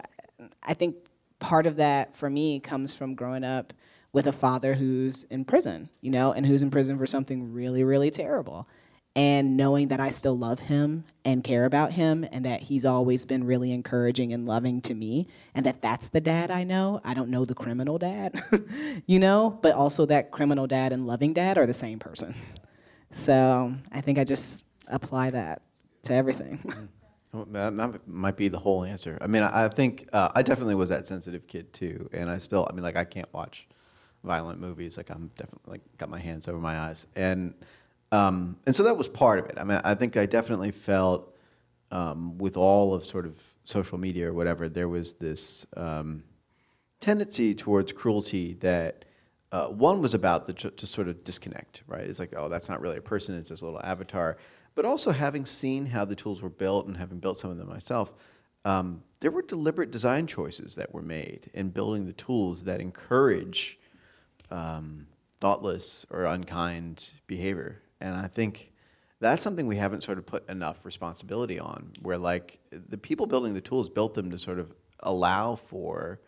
I think part of that for me comes from growing up with a father who's in prison, you know, and who's in prison for something really, really terrible. And knowing that I still love him and care about him, and that he's always been really encouraging and loving to me, and that that's the dad I know. I don't know the criminal dad, (laughs) you know, but also that criminal dad and loving dad are the same person. So I think I just apply that to everything. (laughs) That, might be the whole answer. I mean, I, think uh, I definitely was that sensitive kid too, and I still, I mean, like I can't watch violent movies. Like I'm definitely like got my hands over my eyes, and um, and so that was part of it. I mean, I think I definitely felt um, with all of sort of social media or whatever, there was this um, tendency towards cruelty that. Uh, one was about the to sort of disconnect, right? It's like, oh, that's not really a person; it's this little avatar but also having seen how the tools were built and having built some of them myself, um, there were deliberate design choices that were made in building the tools that encourage um, thoughtless or unkind behavior. And I think that's something we haven't sort of put enough responsibility on, where like the people building the tools built them to sort of allow for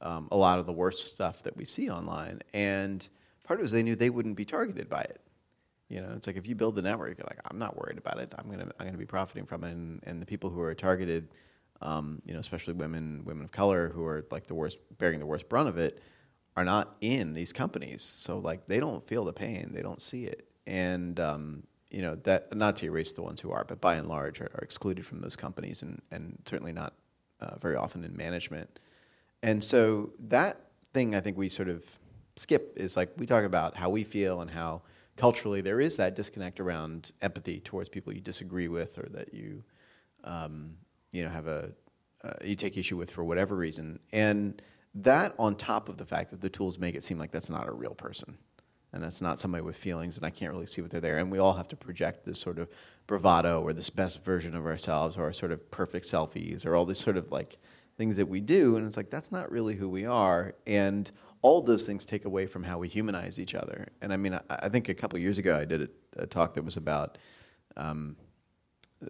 um, a lot of the worst stuff that we see online. And part of it was they knew they wouldn't be targeted by it. You know, it's like if you build the network, you're like, I'm not worried about it. I'm gonna I'm gonna be profiting from it, and, and the people who are targeted, um, you know, especially women women of color who are like the worst bearing the worst brunt of it, are not in these companies. So like they don't feel the pain, they don't see it, and um, you know that not to erase the ones who are, but by and large are, are excluded from those companies, and and certainly not uh, very often in management. And so that thing I think we sort of skip is like we talk about how we feel and how culturally there is that disconnect around empathy towards people you disagree with or that you um, you know have a uh, you take issue with for whatever reason. And that on top of the fact that the tools make it seem like that's not a real person and that's not somebody with feelings and I can't really see what they're there. And we all have to project this sort of bravado or this best version of ourselves or our sort of perfect selfies or all these sort of like things that we do. And it's like that's not really who we are. And all those things take away from how we humanize each other. And I mean, I, I think a couple years ago I did a, a, talk that was about um,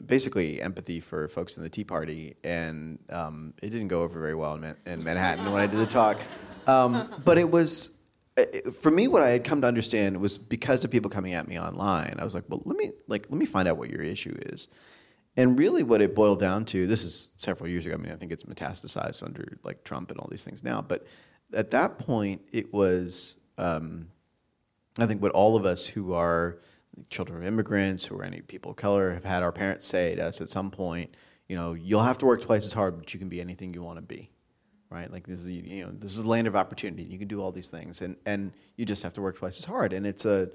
basically empathy for folks in the Tea Party, and um, it didn't go over very well in, Man- in Manhattan when I did the talk. Um, but it was uh, for me what I had come to understand was because of people coming at me online. I was like, well, let me like let me find out what your issue is. And really, what it boiled down to this is several years ago. I mean, I think it's metastasized under like Trump and all these things now. But at that point, it was um, I think what all of us who are children of immigrants, who are any people of color, have had our parents say to us at some point, you know, you'll have to work twice as hard, but you can be anything you want to be, right? Like this is you know this is a land of opportunity. You can do all these things, and and you just have to work twice as hard. And it's a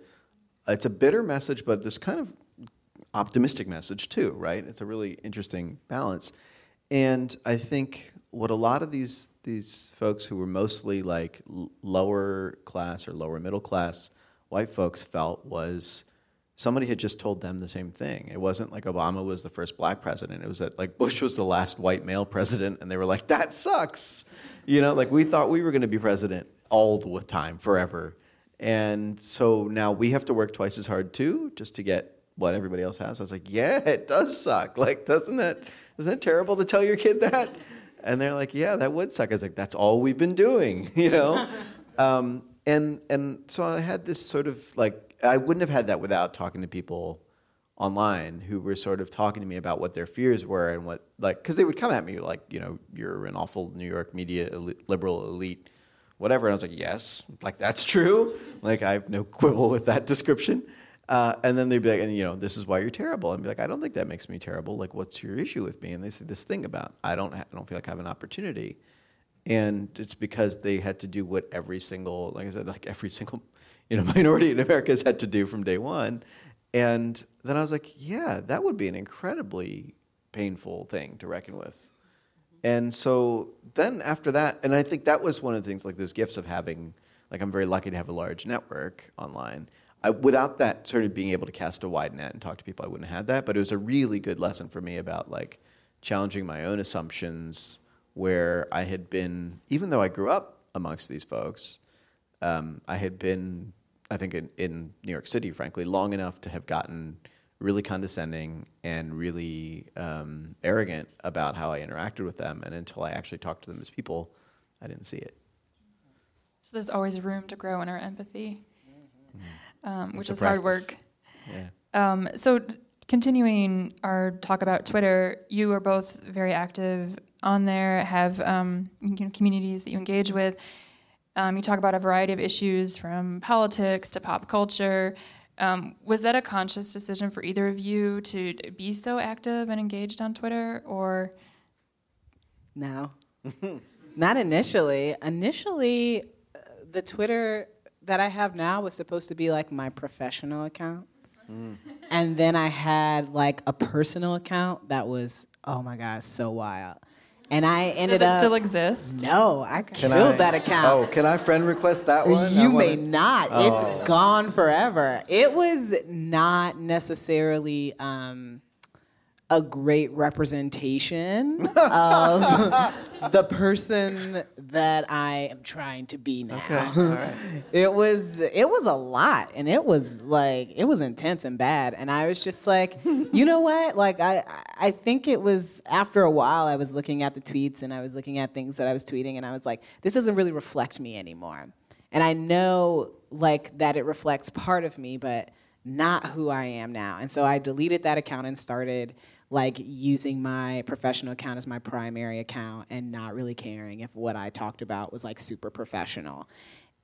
it's a bitter message, but this kind of optimistic message too, right? It's a really interesting balance. And I think what a lot of these these folks who were mostly like lower class or lower middle class white folks felt was somebody had just told them the same thing. It wasn't like Obama was the first black president. It was that like Bush was the last white male president, and they were like, "That sucks," you know. Like we thought we were going to be president all the time, forever, and so now we have to work twice as hard too, just to get what everybody else has. I was like, "Yeah, it does suck. Like, doesn't it? Isn't it terrible to tell your kid that?" And they're like, "Yeah, that would suck." I was like, "That's all we've been doing," (laughs) you know. (laughs) um, and and so I had this sort of like I wouldn't have had that without talking to people online who were sort of talking to me about what their fears were and what like because they would come at me like you know you're an awful New York media elite, liberal elite whatever and I was like yes like that's true like I have no quibble with that description uh, and then they'd be like and you know this is why you're terrible. And be like I don't think that makes me terrible. Like what's your issue with me? And they say this thing about I don't ha- I don't feel like I have an opportunity. And it's because they had to do what every single like I said like every (laughs) single you know minority in America has had to do from day one. And then I was like, yeah, that would be an incredibly painful thing to reckon with. And so then after that, and I think that was one of the things, like those gifts of having, like I'm very lucky to have a large network online. I, without that sort of being able to cast a wide net and talk to people, I wouldn't have had that. But it was a really good lesson for me about like challenging my own assumptions where I had been, even though I grew up amongst these folks, um, I had been I think in, in New York City, frankly, long enough to have gotten really condescending and really um, arrogant about how I interacted with them. And until I actually talked to them as people, I didn't see it. So there's always room to grow in our empathy, um, which is a hard work. Yeah. Um, so, t- continuing our talk about Twitter, you are both very active on there, have um, you know, communities that you engage with. Um, you talk about a variety of issues from politics to pop culture. Um, was that a conscious decision for either of you to be so active and engaged on Twitter, or No, (laughs) not initially. Initially, uh, the Twitter that I have now was supposed to be like my professional account. And then I had like a personal account that was, oh my God, so wild. And I ended does it up. still exist? no, I Can killed I- that account. Oh, can I friend request that one? You may wanna- not. Oh. It's gone forever. It was not necessarily um, a great representation of (laughs) the person that I am trying to be now. Okay, all right. (laughs) It was it was a lot, and it was like it was intense and bad. And I was just like, you know what? Like I I think it was after a while I was looking at the tweets and I was looking at things that I was tweeting, and I was like, this doesn't really reflect me anymore. And I know like that it reflects part of me, but not who I am now. And so I deleted that account and started like using my professional account as my primary account and not really caring if what I talked about was like super professional.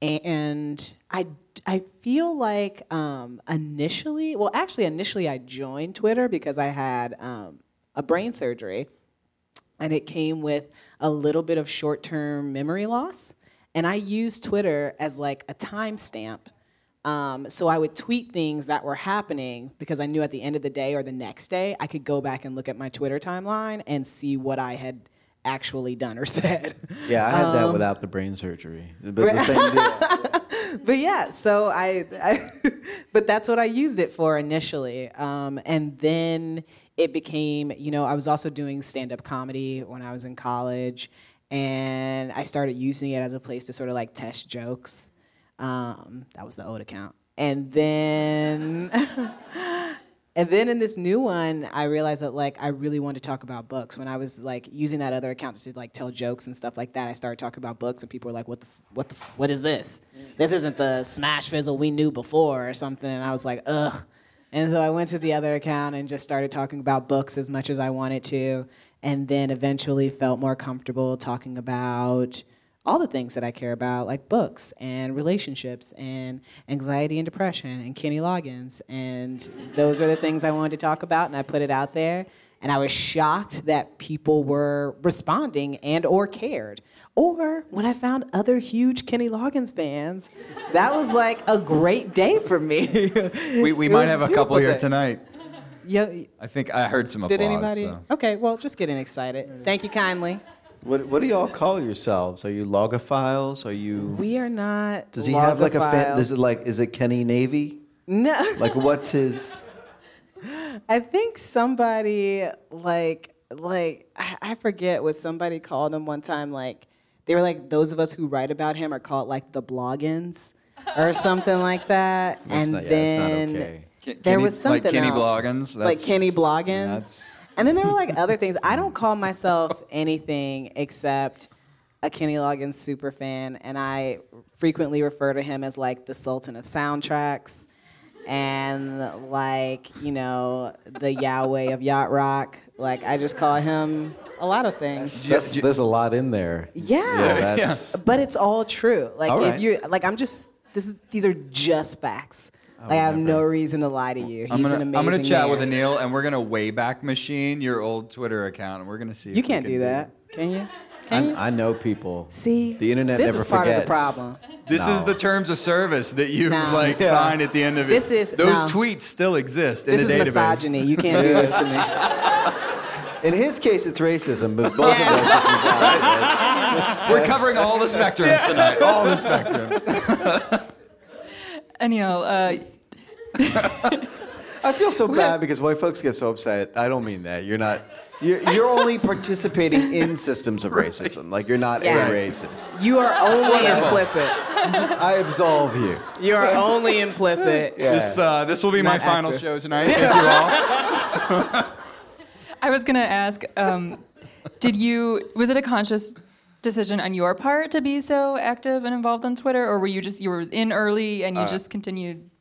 And I, I feel like um, initially, well, actually, initially I joined Twitter because I had um, a brain surgery and it came with a little bit of short term memory loss. And I used Twitter as like a timestamp. Um, so I would tweet things that were happening because I knew at the end of the day or the next day I could go back and look at my Twitter timeline and see what I had actually done or (laughs) said. Yeah, I had that Um, without the brain surgery. But the (laughs) same deal. but yeah, so I, I (laughs) but that's what I used it for initially. Um, and then it became, you know, I was also doing stand up comedy when I was in college. And I started using it as a place to sort of like test jokes. Um, that was the old account. And then (laughs) And then in this new one, I realized that like I really wanted to talk about books. When I was like using that other account to like tell jokes and stuff like that, I started talking about books, and people were like, "What the f- what the f- what is this? This isn't the smash fizzle we knew before or something." And I was like, "Ugh." And so I went to the other account and just started talking about books as much as I wanted to, and then eventually felt more comfortable talking about all the things that I care about, like books and relationships and anxiety and depression and Kenny Loggins. And those are the things I wanted to talk about, and I put it out there. And I was shocked that people were responding and or cared. Or when I found other huge Kenny Loggins fans, that was like a great day for me. (laughs) We, we might have a couple here tonight. Yeah, I think I heard some applause. did anybody? so. Okay, well, just getting excited. Thank you kindly. What, what do y'all call yourselves? Are you logophiles? Are you? We are not. Does he have like a fan? Is it like, is it Kenny Navy? No. Like, what's his? (laughs) I think somebody like like I I forget what somebody called him one time. Like they were like those of us who write about him are called like the bloggins or something like that. That's and not- yeah, not then okay. There Kenny- was something like Kenny else. Bloggins? like That's- Kenny Bloggins. That's- And then there were like other things. I don't call myself anything except a Kenny Loggins super fan, and I frequently refer to him as like the Sultan of soundtracks, and like you know the Yahweh of yacht rock. Like I just call him a lot of things. That's, there's a lot in there. Yeah, Yeah, that's. but it's all true. Like All if right. you like, I'm just this. Is, these are just facts. Like I have no reason to lie to you. He's I'm gonna an amazing I'm gonna chat man. with Anil, and we're gonna Wayback Machine your old Twitter account, and we're gonna see. You we can't can do that, can you? Can you? I, I know people. See, the internet this never is part forgets. of the problem. This No. is the terms of service that you No. like Yeah. signed at the end of it. This is- those no. tweets still exist in This a is database. misogyny. You can't do this to me. (laughs) In his case, it's racism, but both of us. it's- We're covering all the spectrums tonight. All the spectrums. (laughs) Anil, uh, I feel so bad because white folks get so upset. I don't mean that. You're not. You're, you're only participating in systems of racism. Like you're not Yeah. a racist. You are only implicit. I absolve you. You are only implicit. (laughs) Yeah. This uh, this will be my Not final active. show tonight. Thank you all. (laughs) I was gonna ask, um, did you was it a conscious decision on your part to be so active and involved on Twitter, or were you just you were in early and you just continued to? be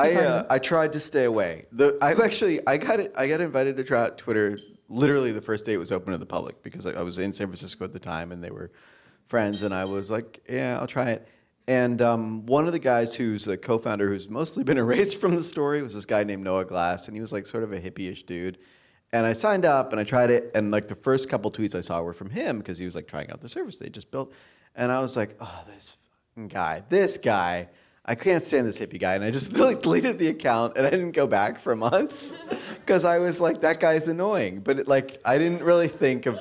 I uh. I tried to stay away. The I actually I got it. I got invited to try out Twitter literally the first day it was open to the public because I, I was in San Francisco at the time and they were friends and I was like, yeah, I'll try it. And um, one of the guys who's a co-founder who's mostly been (laughs) erased from the story was this guy named Noah Glass and he was like sort of a hippie-ish dude. And I signed up and I tried it and like the first couple tweets I saw were from him because he was like trying out the service they just built. And I was like, oh, this fucking guy, this guy. I can't stand this hippie guy, and I just (laughs) like, deleted the account, and I didn't go back for months because I was like, that guy's annoying. But it, like, I didn't really think of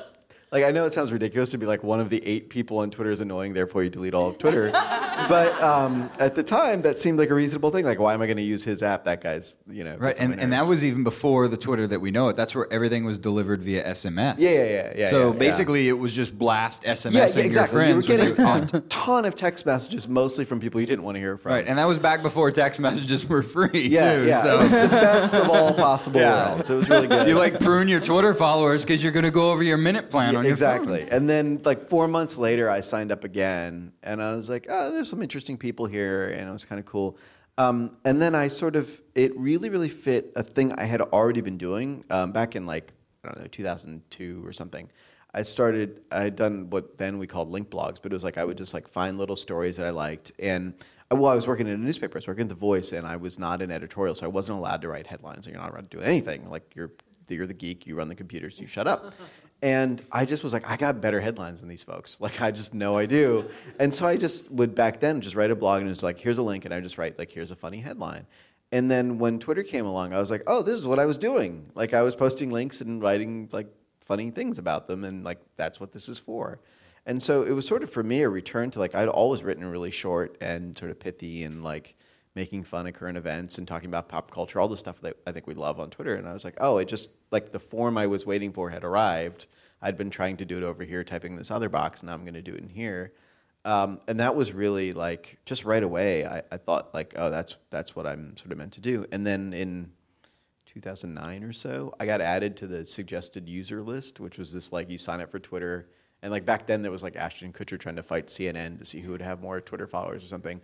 like I know it sounds ridiculous to be like one of the eight people on Twitter is annoying, therefore you delete all of Twitter. (laughs) but um, at the time, that seemed like a reasonable thing. Like, why am I going to use his app? That guy's, you know, Right, and, and that was even before the Twitter that we know it. That's where everything was delivered via SMS. Yeah, yeah, yeah, yeah, So yeah, yeah. basically, it was just blast SMS. yeah, yeah, exactly. your You were getting a ton of text messages, mostly from people you didn't want to hear from. right, and that was back before text messages were free yeah, too. yeah. so It was the best of all possible (laughs) Yeah. worlds. It was really (laughs) good. you like prune your Twitter followers because you're going to go over your minute plan On your exactly. phone. And then like four months later, I signed up again, and I was like, oh, there's some interesting people here, and it was kind of cool. Um, and then I sort of, it really, really fit a thing I had already been doing um, back in like I don't know 2002 or something. I started, I had done what then we called link blogs, but it was like I would just like find little stories that I liked, and well, I was working in a newspaper, I was working at The Voice, and I was not an editorial, so I wasn't allowed to write headlines. And you're not allowed to do anything. Like you're, you're the geek, you run the computers, you shut up. And I just was like, I got better headlines than these folks. (laughs) Like, I just know I do. And so I just would back then just write a blog and it's like, here's a link, and I just write like, here's a funny headline. And then when Twitter came along, I was like, oh, this is what I was doing. Like, I was posting links and writing like funny things about them, and like that's what this is for. And so it was sort of for me a return to like I'd always written really short and sort of pithy and like making fun of current events and talking about pop culture, all the stuff that I think we love on Twitter. And I was like, oh, it just like the form I was waiting for had arrived. I'd been trying to do it over here, typing this other box. Now I'm going to do it in here. Um, and that was really like just right away. I, I thought like, oh, that's that's what I'm sort of meant to do. And then in 2009 or so, I got added to the suggested user list, which was this like you sign up for Twitter, and like back then there was like Ashton Kutcher trying to fight CNN to see who would have more Twitter followers or something.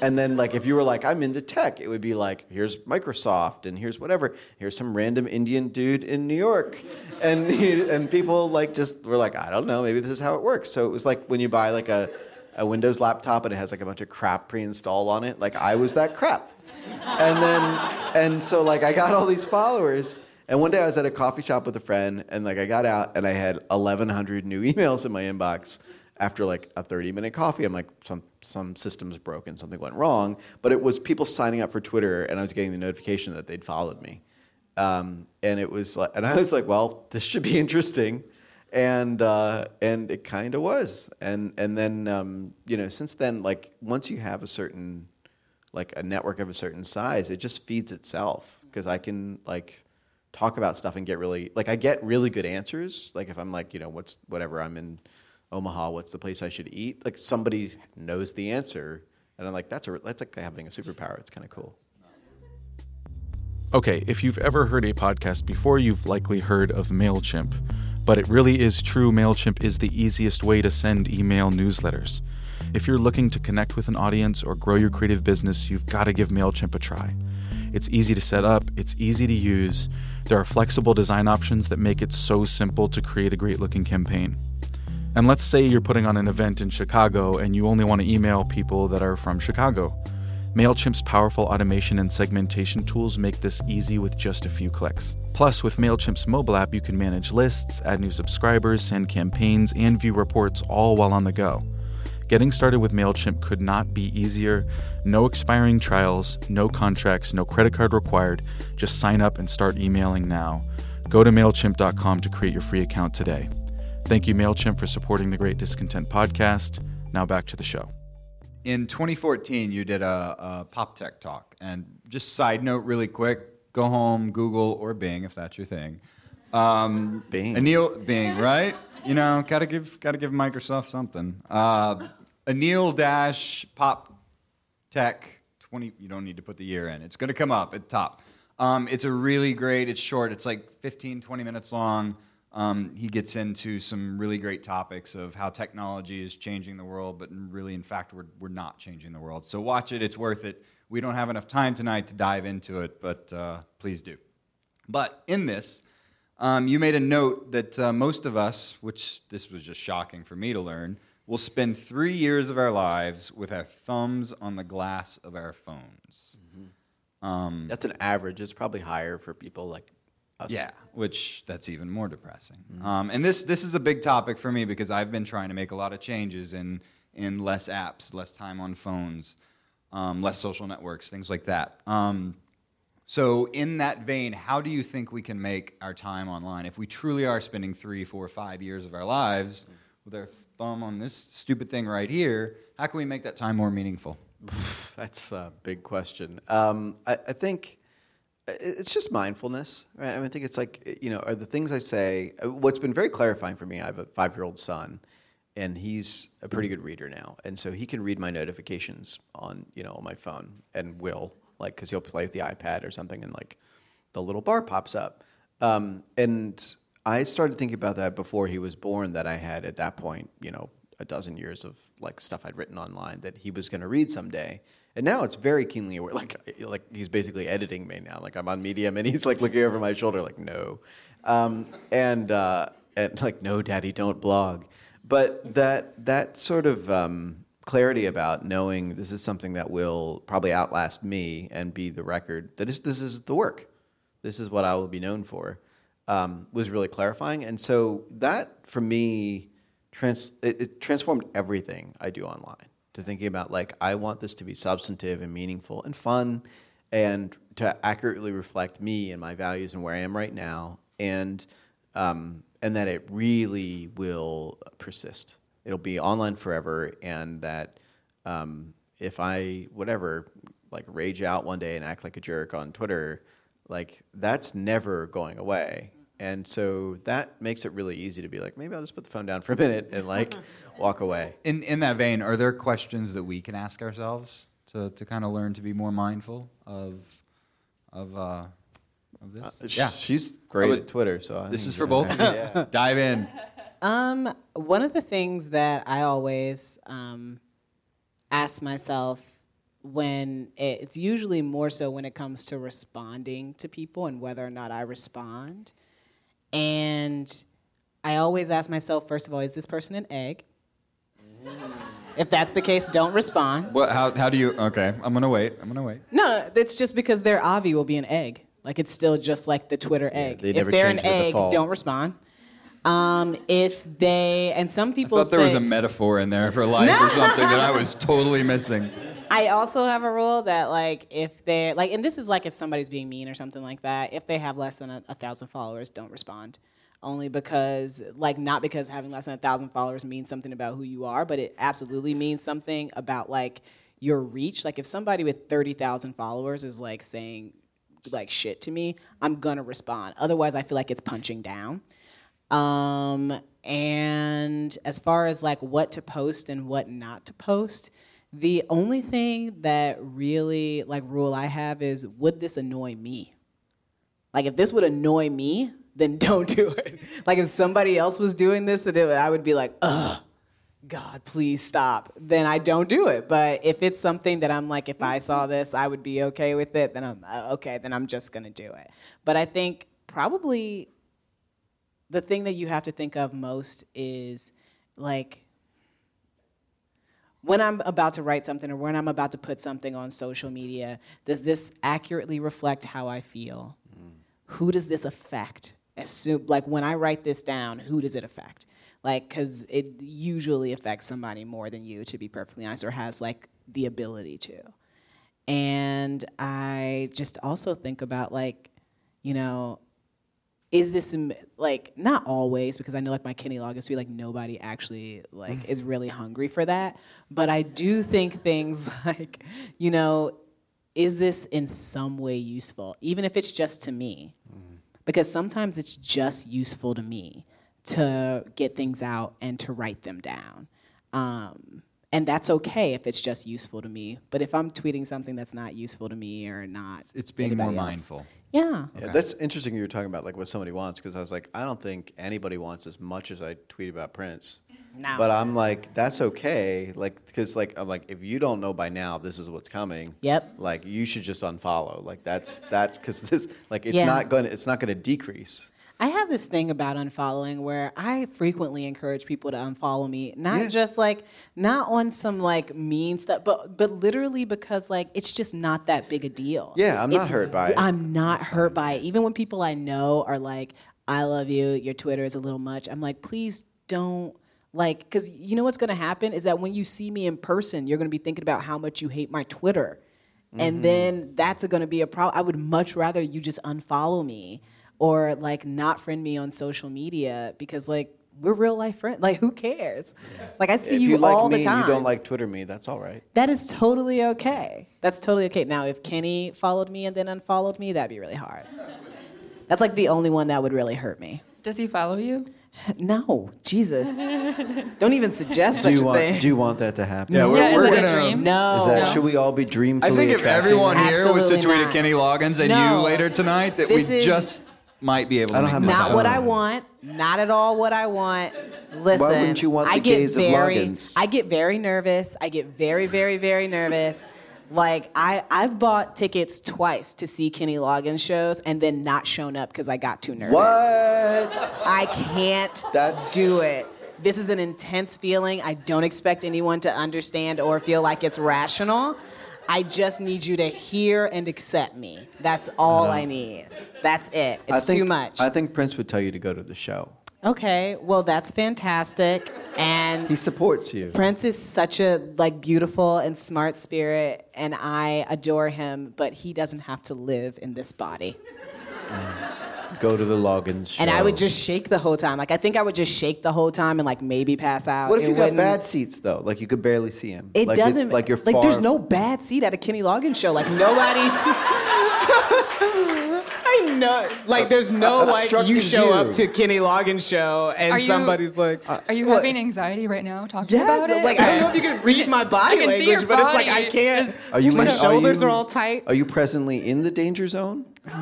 And then like if you were like I'm into tech, it would be like here's Microsoft and here's whatever. Here's some random Indian dude in New York, and (laughs) and people like just were like I don't know maybe this is how it works. So it was like when you buy like a a Windows laptop and it has like a bunch of crap pre-installed on it. Like I was that crap and then and so like I got all these followers. And one day I was at a coffee shop with a friend, and like I got out and I had 1,100 new (laughs) emails in my inbox after like a 30 minute coffee. I'm like, some some system's broken, something went wrong. But it was people signing up for Twitter, and I was getting the notification that they'd followed me. Um, and it was like, and I was like, well, this should be (laughs) interesting. And uh, and it kind of was. And and then um, you know, since then, like once you have a certain like a network of a certain size, it just feeds itself because I can like talk about stuff and get really like I get really good answers. Like if I'm like, you know, what's whatever I'm in Omaha, what's the place I should eat? Like somebody knows the answer, and I'm like, that's a that's like having a superpower. It's kind of cool. Okay, if you've ever heard a podcast before, you've likely heard of MailChimp. But it really is true, MailChimp is the easiest way to send email newsletters. If you're looking to connect with an audience or grow your creative business, you've got to give MailChimp a try. It's easy to set up, it's easy to use. There are flexible design options that make it so simple to create a great looking campaign. And let's say you're putting on an event in Chicago and you only want to email people that are from Chicago. MailChimp's powerful automation and segmentation tools make this easy with just a few clicks. Plus, with MailChimp's mobile app, you can manage lists, add new subscribers, send campaigns, and view reports all while on the go. Getting started with MailChimp could not be easier. No expiring trials, no contracts, no credit card required. Just sign up and start emailing now. Go to MailChimp.com to create your free account today. Thank you, MailChimp, for supporting the Great Discontent podcast. Now back to the show. In 2014, you did a, a pop tech talk. And just side note, really quick go home, Google, or Bing, if that's your thing. Um, Bing. Anil, Bing, right? You know, gotta give gotta give Microsoft something. Uh, Anil Dash Pop Tech 20. You don't need to put the year in. It's gonna come up at the top. Um, it's a really great. It's short. It's like 15, 20 minutes long. Um, he gets into some really great topics of how technology is changing the world, but really, in fact, we're, we're not changing the world. So watch it. It's worth it. We don't have enough time tonight to dive into it, but uh, please do. But in this, um, you made a note that uh, most of us, which this was just shocking for me to learn, will spend three years of our lives with our thumbs on the glass of our phones. Um, That's an average. It's probably higher for people like us. yeah, which that's even more depressing. Um, and this this is a big topic for me because I've been trying to make a lot of changes in in less apps, less time on phones, um, less social networks, things like that. Um, so, in that vein, how do you think we can make our time online if we truly are spending three, four, five years of our lives with our thumb on this stupid thing right here? How can we make that time more meaningful? (laughs) That's a big question. Um, I, I think it's just mindfulness, right? I, mean, I think it's like you know, are the things I say. uh, What's been very clarifying for me. I have a five-year-old son, and he's a pretty good reader now, and so he can read my notifications on you know on my phone, and will like because he'll play with the iPad or something, and like the little bar pops up, um, and I started thinking about that before he was born. That I had at that point, you know, a dozen years of like stuff I'd written online that he was going to read someday. And now it's very keenly aware. Like, like he's basically editing me now. Like I'm on Medium, and he's like looking over my shoulder, like no, um, and uh, and like no, Daddy, don't blog. But that that sort of um, clarity about knowing this is something that will probably outlast me and be the record. That is, this is the work. This is what I will be known for. Um, was really clarifying, and so that for me trans- it, it transformed everything I do online to thinking about like I want this to be substantive and meaningful and fun and to accurately reflect me and my values and where I am right now and um, and that it really will persist. It'll be online forever and that um, if I whatever like rage out one day and act like a jerk on Twitter, like that's never going away. And so that makes it really easy to be like, maybe I'll just put the phone down for a minute and like (laughs) walk away. In in that vein, are there questions that we can ask ourselves to, to kind of learn to be more mindful of of uh, of this? Uh, yeah. she's great would- at Twitter. So I This is for both of you. Yeah. (laughs) Dive in. Um, one of the things that I always um, ask myself when it, it's usually more so when it comes to responding to people and whether or not I respond. And I always ask myself, first of all, is this person an egg? If that's the case, don't respond. What? How? How do you? Okay, I'm gonna wait. I'm gonna wait. No, it's just because their avi will be an egg. Like it's still just like the Twitter egg. they if never they're an change the egg, default. don't respond. Um, if they and some I people thought there was a metaphor in there for life or something that I was (laughs) totally missing. I also have a rule that like if they're like, and this is like if somebody's being mean or something like that. If they have less than a, a thousand followers, don't respond. Only because like not because having less than a thousand followers means something about who you are, but it absolutely means something about like your reach. Like if somebody with thirty thousand followers is like saying like shit to me, I'm gonna respond. Otherwise, I feel like it's punching down. Um, and as far as like what to post and what not to post, the only thing that really like rule I have is would this annoy me? Like if this would annoy me, then (laughs) don't do it. Like if somebody else was doing this, it, I would be like, ugh. God, please stop. Then I don't do it. But if it's something that I'm like, if I saw this, I would be okay with it, then I'm uh, okay, then I'm just gonna do it. But I think probably the thing that you have to think of most is like when I'm about to write something or when I'm about to put something on social media, does this accurately reflect how I feel? Who does this affect? Assume, like when I write this down, who does it affect? Like, because it usually affects somebody more than you, to be perfectly honest, or has like the ability to. And I just also think about like, you know, is this like not always because I know like my Loggins be like nobody actually like (laughs) is really hungry for that, but I do think things (laughs) like you know, is this in some way useful, even if it's just to me, mm-hmm. Because sometimes it's just useful to me to get things out and to write them down. Um, and that's okay if it's just useful to me. But if I'm tweeting something that's not useful to me or not, It's being more else- mindful. Yeah. Yeah, that's interesting. You were talking about like what somebody wants because I was like, I don't think anybody wants as much as I tweet about Prince. No. But I'm like, that's okay. Like, because like I'm like, if you don't know by now, this is what's coming. Yep. Like, you should just unfollow. Like, that's that's because this like it's Yeah. not going to it's not going to decrease. I have this thing about unfollowing where I frequently encourage people to unfollow me, not Yeah. just like not on some like mean stuff, but but literally because like it's just not that big a deal. Yeah, I'm not hurt by it. I'm not hurt by it. Even when people I know are like, "I love you. Your Twitter is a little much." I'm like, please don't like because you know what's going to happen is that when you see me in person, you're going to be thinking about how much you hate my Twitter, Mm-hmm. and then that's going to be a problem. I would much rather you just unfollow me or like not friend me on social media because like we're real life friends. Like who cares? Like I see if you, you, like all me the time. and you don't like Twitter me, that's all right. that is totally okay. That's totally okay. Now if Kenny followed me and then unfollowed me, that'd be really hard. (laughs) That's like the only one that would really hurt me. Does he follow you? (laughs) No, Jesus. Don't even suggest Do such you a want thing. do you want that to happen? Yeah, we're, Yeah, we're a gonna. dream? no. Is that No. should we all be dreamfully I think if attracting? everyone here was to tweet not. at Kenny Loggins and No. you later tonight, that This we is- just might be able to I don't make have this not what I want. Not at all what I want. Listen, wouldn't you want I the get gaze of very, Loggins? I get very nervous. I get very, very, very nervous. Like I, I've bought tickets twice to see Kenny Loggins shows and then not shown up because I got too nervous. What? I can't That's- do it. This is an intense feeling. I don't expect anyone to understand or feel like it's rational. I just need you to hear and accept me. That's all uh-huh. I need. That's it. It's think, too much. I think Prince would tell you to go to the show. Okay, well that's fantastic. And He supports you. Prince is such a like beautiful and smart spirit and I adore him, but he doesn't have to live in this body. Mm. Go to the Loggins show. And I would just shake the whole time. Like I think I would just shake the whole time and like maybe pass out. What if It you got bad seats though? Like you could barely see him. It like doesn't It's like you're like far. there's no bad seat at a Kenny Loggins show. Like nobody's. (laughs) (laughs) I know. Like there's no like you Obstructing show up to Kenny Loggins show and Are you- somebody's like. Are you What? having anxiety right now talking about Yes, it? like I don't know if you (laughs) can read my body I can see your language, but it's like I body can't. is- Are you my are shoulders you- are all tight. Are you presently in the danger zone? (laughs) Is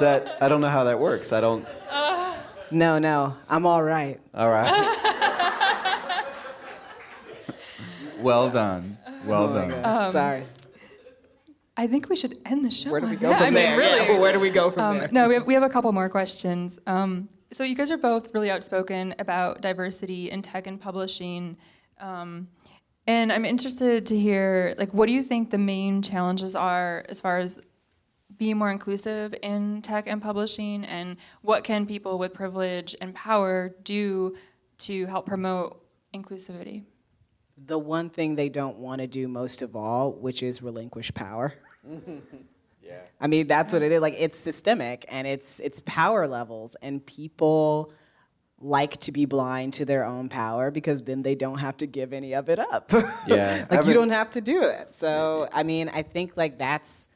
that? I don't know how that works. I don't. (sighs) No, no, I'm all right. All right. (laughs) Well done. Well Oh done. God. Sorry. I think we should end the show. Where do we go that. from I mean, there? really. Yeah, where do we go from Um, there? no, we have, we have a couple more questions. Um, so you guys are both really outspoken about diversity in tech and publishing, um, and I'm interested to hear like what do you think the main challenges are as far as being more inclusive in tech and publishing, and what can people with privilege and power do to help promote inclusivity? The one thing they don't want to do most of all, which is relinquish power. (laughs) yeah. I mean, that's what it is. Like it's systemic and it's it's power levels and people like to be blind to their own power because then they don't have to give any of it up. (laughs) Yeah. like I've you don't have to do it. So, I mean, I think like that's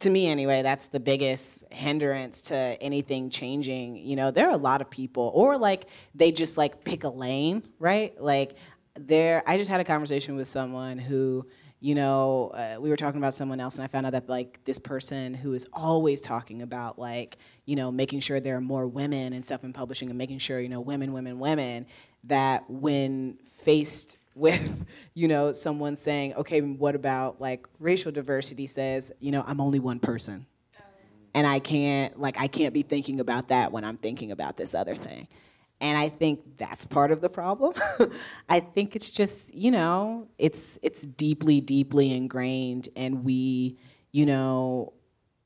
to me anyway, that's the biggest hindrance to anything changing. You know, there are a lot of people or like they just like pick a lane, right? Like there I just had a conversation with someone who you know, uh, we were talking about someone else, and I found out that like this person who is always talking about like, you know, making sure there are more women and stuff in publishing, and making sure you know, women, women, women. That when faced (laughs) with, you know, someone saying, okay, what about like racial diversity? Says, you know, I'm only one person, and I can't like I can't be thinking about that when I'm thinking about this other thing. And I think that's part of the problem. (laughs) I think it's just, you know, it's it's deeply, deeply ingrained and we, you know,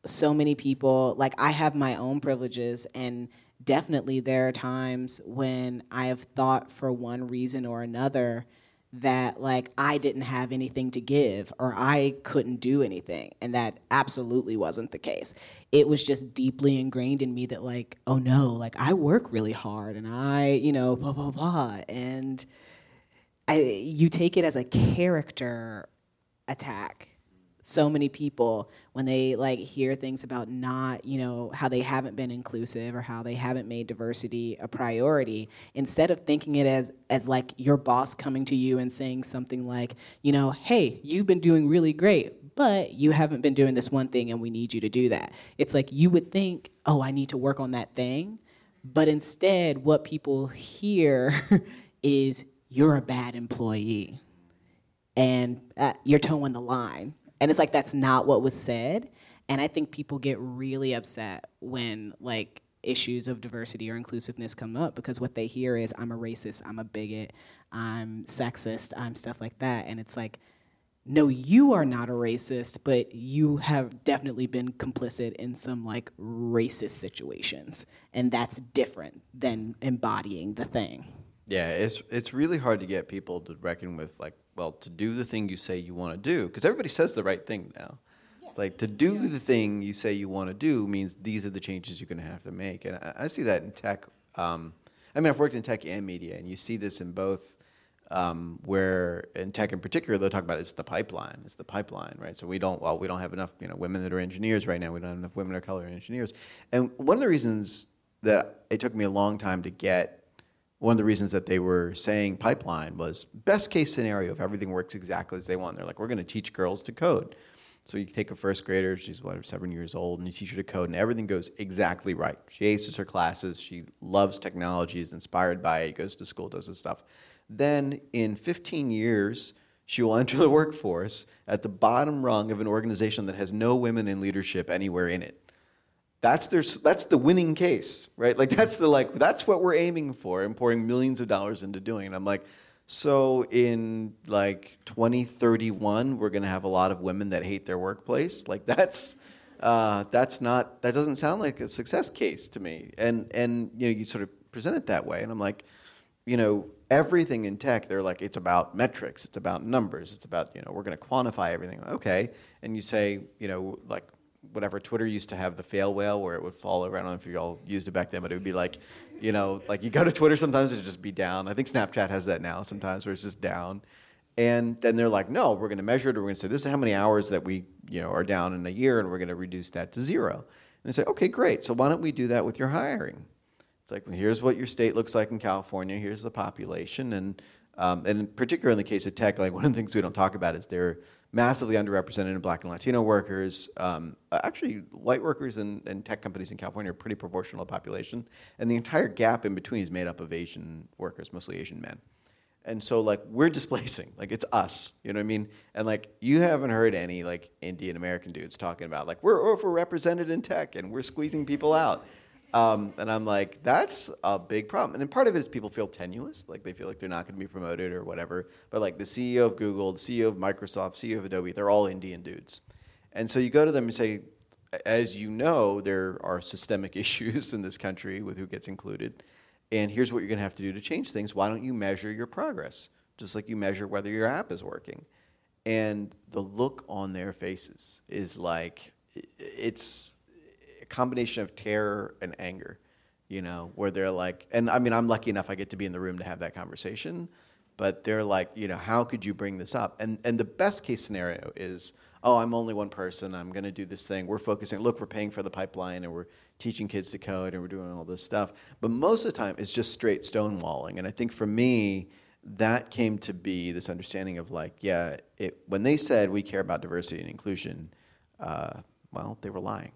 so many people like I have my own privileges and definitely there are times when I have thought for one reason or another that like I didn't have anything to give or I couldn't do anything and that absolutely wasn't the case. It was just deeply ingrained in me that like oh no, like I work really hard and I, you know, blah blah blah and I you take it as a character attack so many people when they like hear things about not you know how they haven't been inclusive or how they haven't made diversity a priority instead of thinking it as as like your boss coming to you and saying something like you know hey you've been doing really great but you haven't been doing this one thing and we need you to do that it's like you would think oh i need to work on that thing but instead what people hear (laughs) is you're a bad employee and uh, you're toeing the line. And it's like that's not what was said. And I think people get really upset when like issues of diversity or inclusiveness come up because what they hear is I'm a racist, I'm a bigot, I'm sexist, I'm stuff like that. And it's like, no, you are not a racist, but you have definitely been complicit in some like racist situations. And that's different than embodying the thing. Yeah, it's it's really hard to get people to reckon with like, well, to do the thing you say you want to do, because everybody says the right thing now. It's Like to do the thing you say you want to do means these are the changes you're going to have to make, and I, I see that in tech. Um, I mean, I've worked in tech and media, and you see this in both. Um, where in tech in particular, they'll talk about it's the pipeline. It's the pipeline, right? So we don't well, we don't have enough you know women that are engineers right now. We don't have enough women of color engineers, and one of the reasons that it took me a long time to get one of the reasons that they were saying pipeline was best case scenario if everything works exactly as they want. They're like, we're going to teach girls to code. So you take a first grader, she's what, seven years old, and you teach her to code, and everything goes exactly right. She aces her classes, she loves technology, is inspired by it, goes to school, does this stuff. Then in 15 years, she will (laughs) enter the workforce at the bottom rung of an organization that has no women in leadership anywhere in it that's their that's the winning case right? Like that's the like that's what we're aiming for and pouring millions of dollars into doing. And i'm like so in like 2031 we're going to have a lot of women that hate their workplace? Like that's uh, that's not that doesn't sound like a success case to me. And and you know you sort of present it that way. And i'm like you know everything in tech they're like it's about metrics it's about numbers it's about you know we're going to quantify everything. Okay. And you say you know like whatever Twitter used to have the fail whale where it would fall over. I don't know if you all used it back then, but it would be like, you know, like you go to Twitter sometimes it'd just be down. I think Snapchat has that now sometimes where it's just down. And then they're like, no, we're going to measure it. Or we're going to say this is how many hours that we, you know, are down in a year, and we're going to reduce that to zero. And they say, okay, great. So why don't we do that with your hiring? It's like, well, here's what your state looks like in California. Here's the population, and um, and in particular in the case of tech, like one of the things we don't talk about is there massively underrepresented in Black and Latino workers. Um, actually, white workers in, in tech companies in California are pretty proportional to population, and the entire gap in between is made up of Asian workers, mostly Asian men. And so like we're (laughs) displacing, like it's us, you know what I mean? And like you haven't heard any like Indian American dudes talking about like we're overrepresented in tech and we're squeezing people out. Um, and I'm like, that's a big problem. And then part of it is people feel tenuous, like they feel like they're not going to be promoted or whatever. But like the CEO of Google, the CEO of Microsoft, CEO of Adobe, they're all Indian dudes. And so you go to them and say, as you know, there are systemic (laughs) issues in this country with who gets included. And here's what you're going to have to do to change things. Why don't you measure your progress, just like you measure whether your app is working? And the look on their faces is like, it's combination of terror and anger, you know, where they're like, and I mean, I'm lucky enough I get to be in the room to have that conversation, but they're like, you know, how could you bring this up? And, and the best case scenario is, oh, I'm only one person. I'm going to do this thing. We're focusing. Look, we're paying for the pipeline, and we're teaching kids to code, and we're doing all this stuff. But most of the time, it's just straight stonewalling. And I think for me, that came to be this understanding of like, yeah, it, when they said we care about diversity and inclusion, uh, well, they were lying.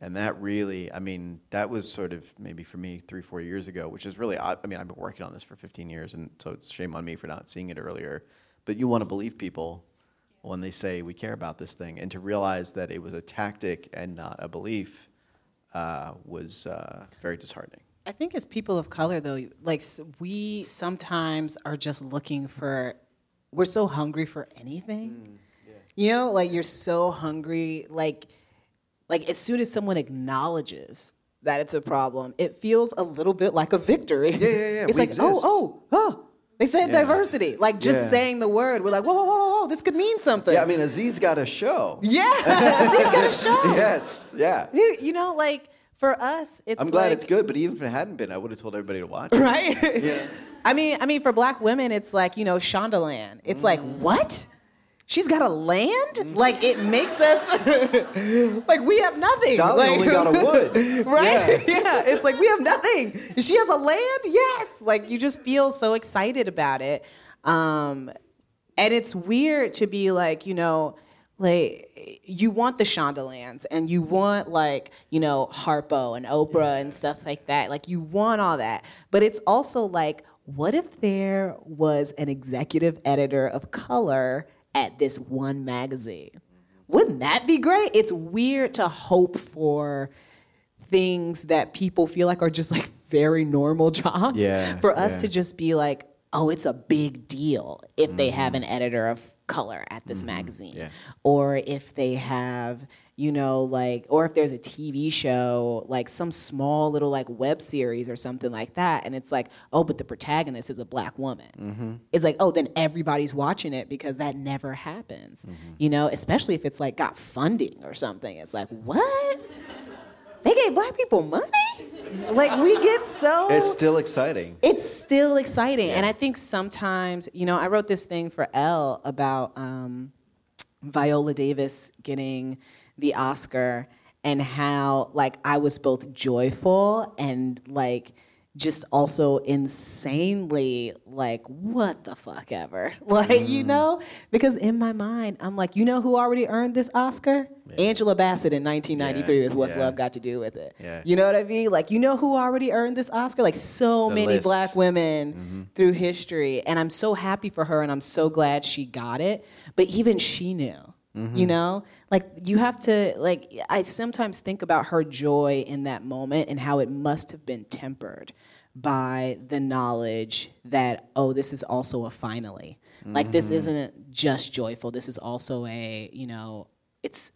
Yeah. And that really, I mean, that was sort of maybe for me three, four years ago, which is really odd. I mean, I've been working on this for 15 years, and so it's shame on me for not seeing it earlier. But you want to believe people when they say we care about this thing, and to realize that it was a tactic and not a belief uh, was uh, very disheartening. I think as people of color, though, like we sometimes are just looking for, we're so hungry for anything. You know, like you're so hungry, like, like as soon as someone acknowledges that it's a problem, it feels a little bit like a victory. Yeah, yeah, yeah, (laughs) It's we like, exist. oh, oh, oh. They said Yeah. diversity. Like just Yeah. saying the word, we're like, whoa, whoa, whoa, whoa, this could mean something. Yeah, I mean, Aziz got a show. yeah, (laughs) he's got a show. Yes, yeah. You, you know, like for us, it's. I'm glad like, it's good, but even if it hadn't been, I would have told everybody to watch it. right? (laughs) Yeah. I mean, I mean, for black women, it's like you know, Shondaland. It's like Mm. what? She's got a land? Like it makes us (laughs) like we have nothing. Dolly like, only got a (laughs) wood. right? (laughs) Yeah. it's like we have nothing. She has a land. Yes, like you just feel so excited about it, um, and it's weird to be like you know. Like you want the Shondalands and you want like you know Harpo and Oprah and stuff like that. Like you want all that, but it's also like, what if there was an executive editor of color at this one magazine? Wouldn't that be great? It's weird to hope for things that people feel like are just like very normal (laughs) jobs. Yeah, For us yeah. to just be like, oh, it's a big deal if they have mm-hmm. an editor of color at this mm-hmm. magazine. yeah. Or if they have, you know, like, or if there's a TV show, like some small little like web series or something like that. And it's like, oh, but the protagonist is a black woman. It's like, oh, then everybody's watching it because that never happens. You know, especially if it's like got funding or something. It's like, what? They gave black people money? Like we get so It's still exciting. it's still exciting. And I think sometimes, you know, I wrote this thing for Elle about um, Viola Davis getting the Oscar and how, like, I was both joyful and, like, just also insanely like what the fuck ever. (laughs) Like you mm. know? Because in my mind i'm like you know who already earned this oscar? Angela Bassett in 1993 Yeah, with what's yeah. love got to do with it. Yeah. you know what i mean? Like you know who already earned this oscar? Like so The many black women mm-hmm. through history. And i'm so happy for her and i'm so glad she got it. But even she knew you know like you have to like i sometimes think about her joy in that moment and how it must have been tempered by the knowledge that oh this is also a finally like this isn't just joyful this is also a you know it's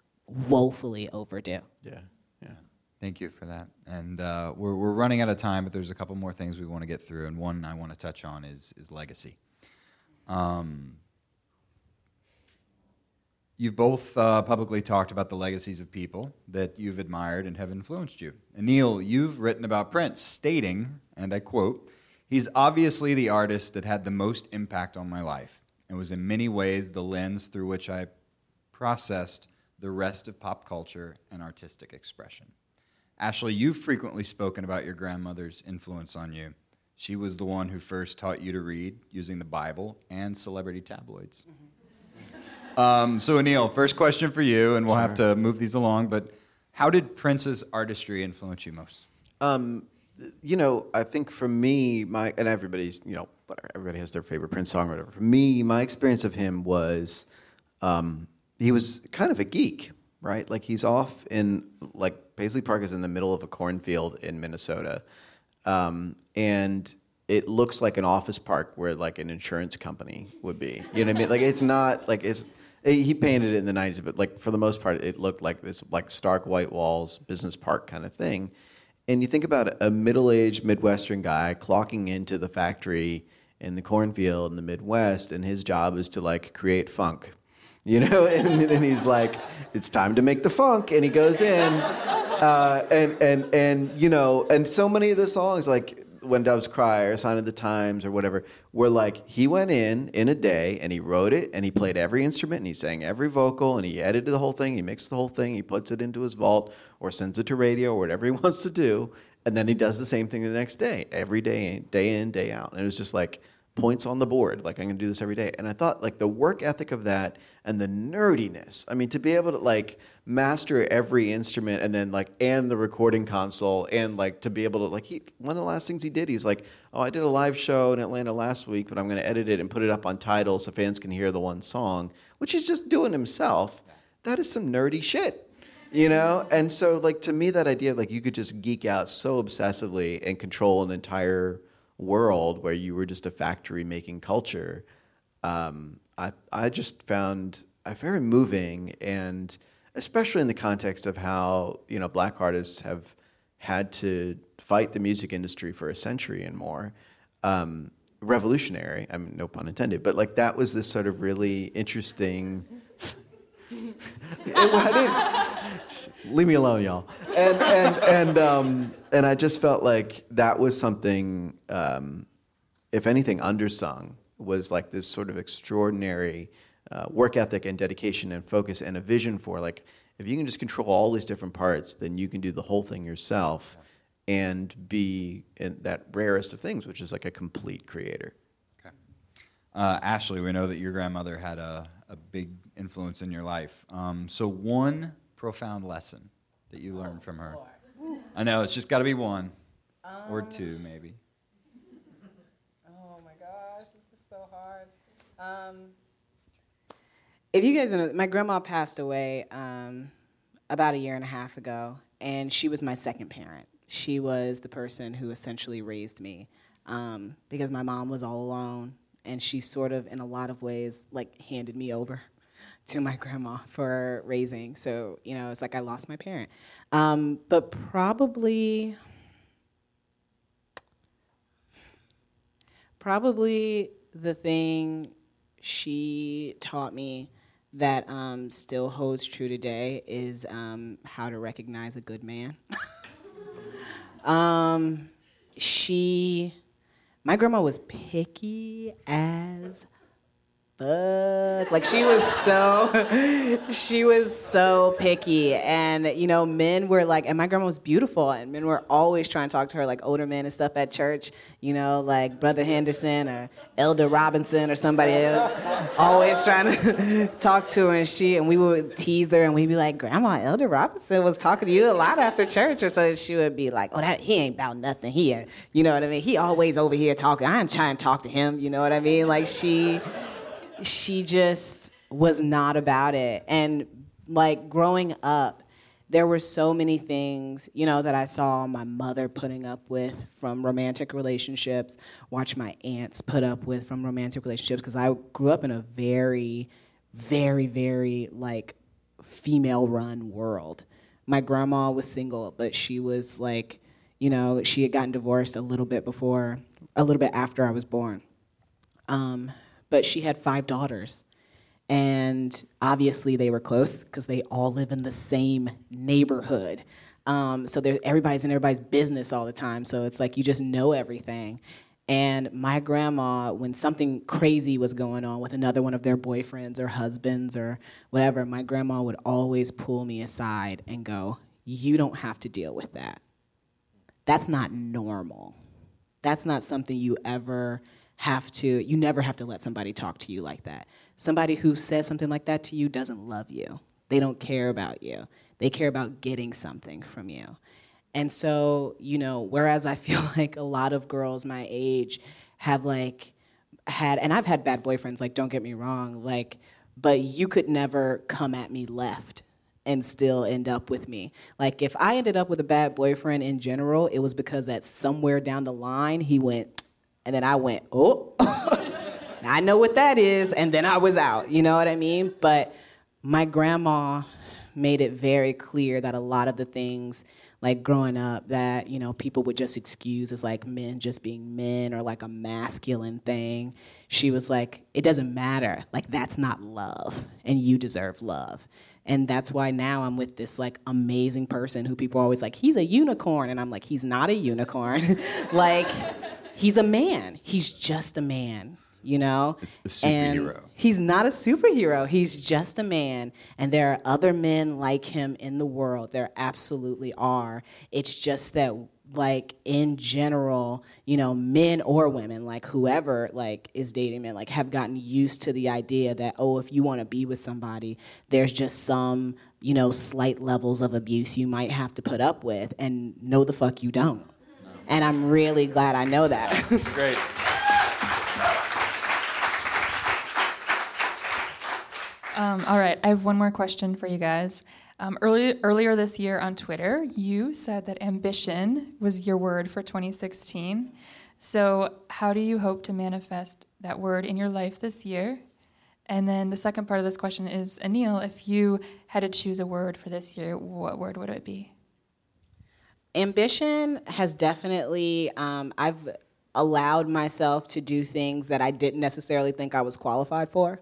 woefully overdue Yeah, yeah. Thank you for that. And uh, we're, we're running out of time, but there's a couple more things we want to get through. And one I want to touch on is, is legacy. Um, you've both uh, publicly talked about the legacies of people that you've admired and have influenced you. And Anil, you've written about Prince, stating, and I quote, He's obviously the artist that had the most impact on my life and was in many ways the lens through which I processed the rest of pop culture and artistic expression. Ashley, you've frequently spoken about your grandmother's influence on you. She was the one who first taught you to read using the Bible and celebrity tabloids. Um, so, Anil, first question for you, and we'll have to move these along. But how did Prince's artistry influence you most? Um, you know, I think for me, my and everybody's, you know, whatever, everybody has their favorite Prince song or whatever. For me, my experience of him was, um, he was kind of a geek, right? Like he's off in like Paisley Park is in the middle of a cornfield in Minnesota, um, and it looks like an office park where like an insurance company would be. You know what I mean? Like it's not like it's. He painted it in the '90s, but like for the most part, it looked like this like stark white walls, business park kind of thing. And you think about a middle-aged Midwestern guy clocking into the factory in the cornfield in the Midwest, and his job is to like create funk, you know. (laughs) And, and he's like, "It's time to make the funk," and he goes in, uh, and and and you know, and so many of the songs like when Doves Cry or Sign of the Times or whatever, were like he went in in a day and he wrote it and he played every instrument and he sang every vocal and he edited the whole thing, he mixed the whole thing, he puts it into his vault or sends it to radio or whatever he (laughs) wants to do, and then he does the same thing the next day, every day, day in, day out. And it was just like points on the board, like I'm gonna do this every day. And I thought like the work ethic of that and the nerdiness. I mean, to be able to like master every instrument and then like and the recording console and like to be able to like he one of the last things he did he's like oh i did a live show in atlanta last week but i'm going to edit it and put it up on Tidal so fans can hear the one song which he's just doing himself. That is some nerdy shit you know? And so like to me that idea of like you could just geek out so obsessively and control an entire world where you were just a factory making culture um, I, I just found uh, very moving and especially in the context of how you know black artists have had to fight the music industry for a century and more um, revolutionary i mean no pun intended but like that was this sort of really interesting (laughs) (laughs) leave me alone y'all. And and and um, and i just felt like that was something um, if anything undersung was like this sort of extraordinary uh, work ethic and dedication and focus and a vision for like if you can just control all these different parts then you can do the whole thing yourself and be in that rarest of things which is like a complete creator Okay. Uh, Ashley, we know that your grandmother had a, a big influence in your life. Um, so, one profound lesson that you learned from her. I know, it's just got to be one or two, maybe. Oh my gosh, this is so hard. Um, if you guys know, my grandma passed away um, about a year and a half ago, and she was my second parent. She was the person who essentially raised me um, because my mom was all alone, and she sort of, in a lot of ways, like handed me over (laughs) to my grandma for raising. So you know, it's like I lost my parent. Um, but probably. Probably the thing she taught me that um, still holds true today is um, how to recognize a good man. (laughs) um, she, my grandma was picky as fuck. Like she was so, (laughs) she was so picky, and you know, men were like, and my grandma was beautiful, and men were always trying to talk to her, like older men and stuff at church. You know, like Brother Henderson or Elder Robinson or somebody else, always trying to (laughs) talk to her, and she and we would tease her, and we'd be like, Grandma, Elder Robinson was talking to you a lot after church, or so she would be like, Oh, that he ain't about nothing here. You know what I mean? He always over here talking. I ain't trying to talk to him. You know what I mean? Like she she just was not about it. And like growing up, there were so many things, you know, that I saw my mother putting up with from romantic relationships, watch my aunts put up with from romantic relationships, because I grew up in a very, very, very like female run world. My grandma was single, but she was like, you know, she had gotten divorced a little bit before, a little bit after I was born. Um, but she had five daughters. And obviously they were close because they all live in the same neighborhood. Um, so everybody's in everybody's business all the time. So it's like you just know everything. And my grandma, when something crazy was going on with another one of their boyfriends or husbands or whatever, my grandma would always pull me aside and go, You don't have to deal with that. That's not normal. That's not something you ever have to, you never have to let somebody talk to you like that. somebody who says something like that to you doesn't love you. They don't care about you. They care about getting something from you. And so, you know, whereas I (laughs) feel like a lot of girls my age have like had, and I've had bad boyfriends, like, don't get me wrong, like, but you could never come at me left and still end up with me. Like, if I ended up with a bad boyfriend in general, it was because that somewhere down the line he went, and then I went, oh, (laughs) I know what that is, and then I was out, you know what I mean? But my grandma made it very clear that a lot of the things like growing up that you know people would just excuse as like men just being men or like a masculine thing she was like it doesn't matter. Like that's not love and you deserve love and that's why now i'm with this like amazing person who people are always like he's a unicorn and i'm like he's not a unicorn (laughs) like he's a man he's just a man you know? a superhero. And he's not a superhero. He's just a man. And there are other men like him in the world. There absolutely are. It's just that like in general, you know, men or women, like whoever like is dating men, like have gotten used to the idea that, oh, if you want to be with somebody, there's just some, you know, slight levels of abuse you might have to put up with. And no the fuck you don't. And I'm really glad I know that. (laughs) It's great. Um, all right, I have one more question for you guys. Um, early, earlier this year on Twitter, you said that ambition was your word for 2016. So, how do you hope to manifest that word in your life this year? And then the second part of this question is Anil, if you had to choose a word for this year, what word would it be? ambition has definitely um, i've allowed myself to do things that i didn't necessarily think i was qualified for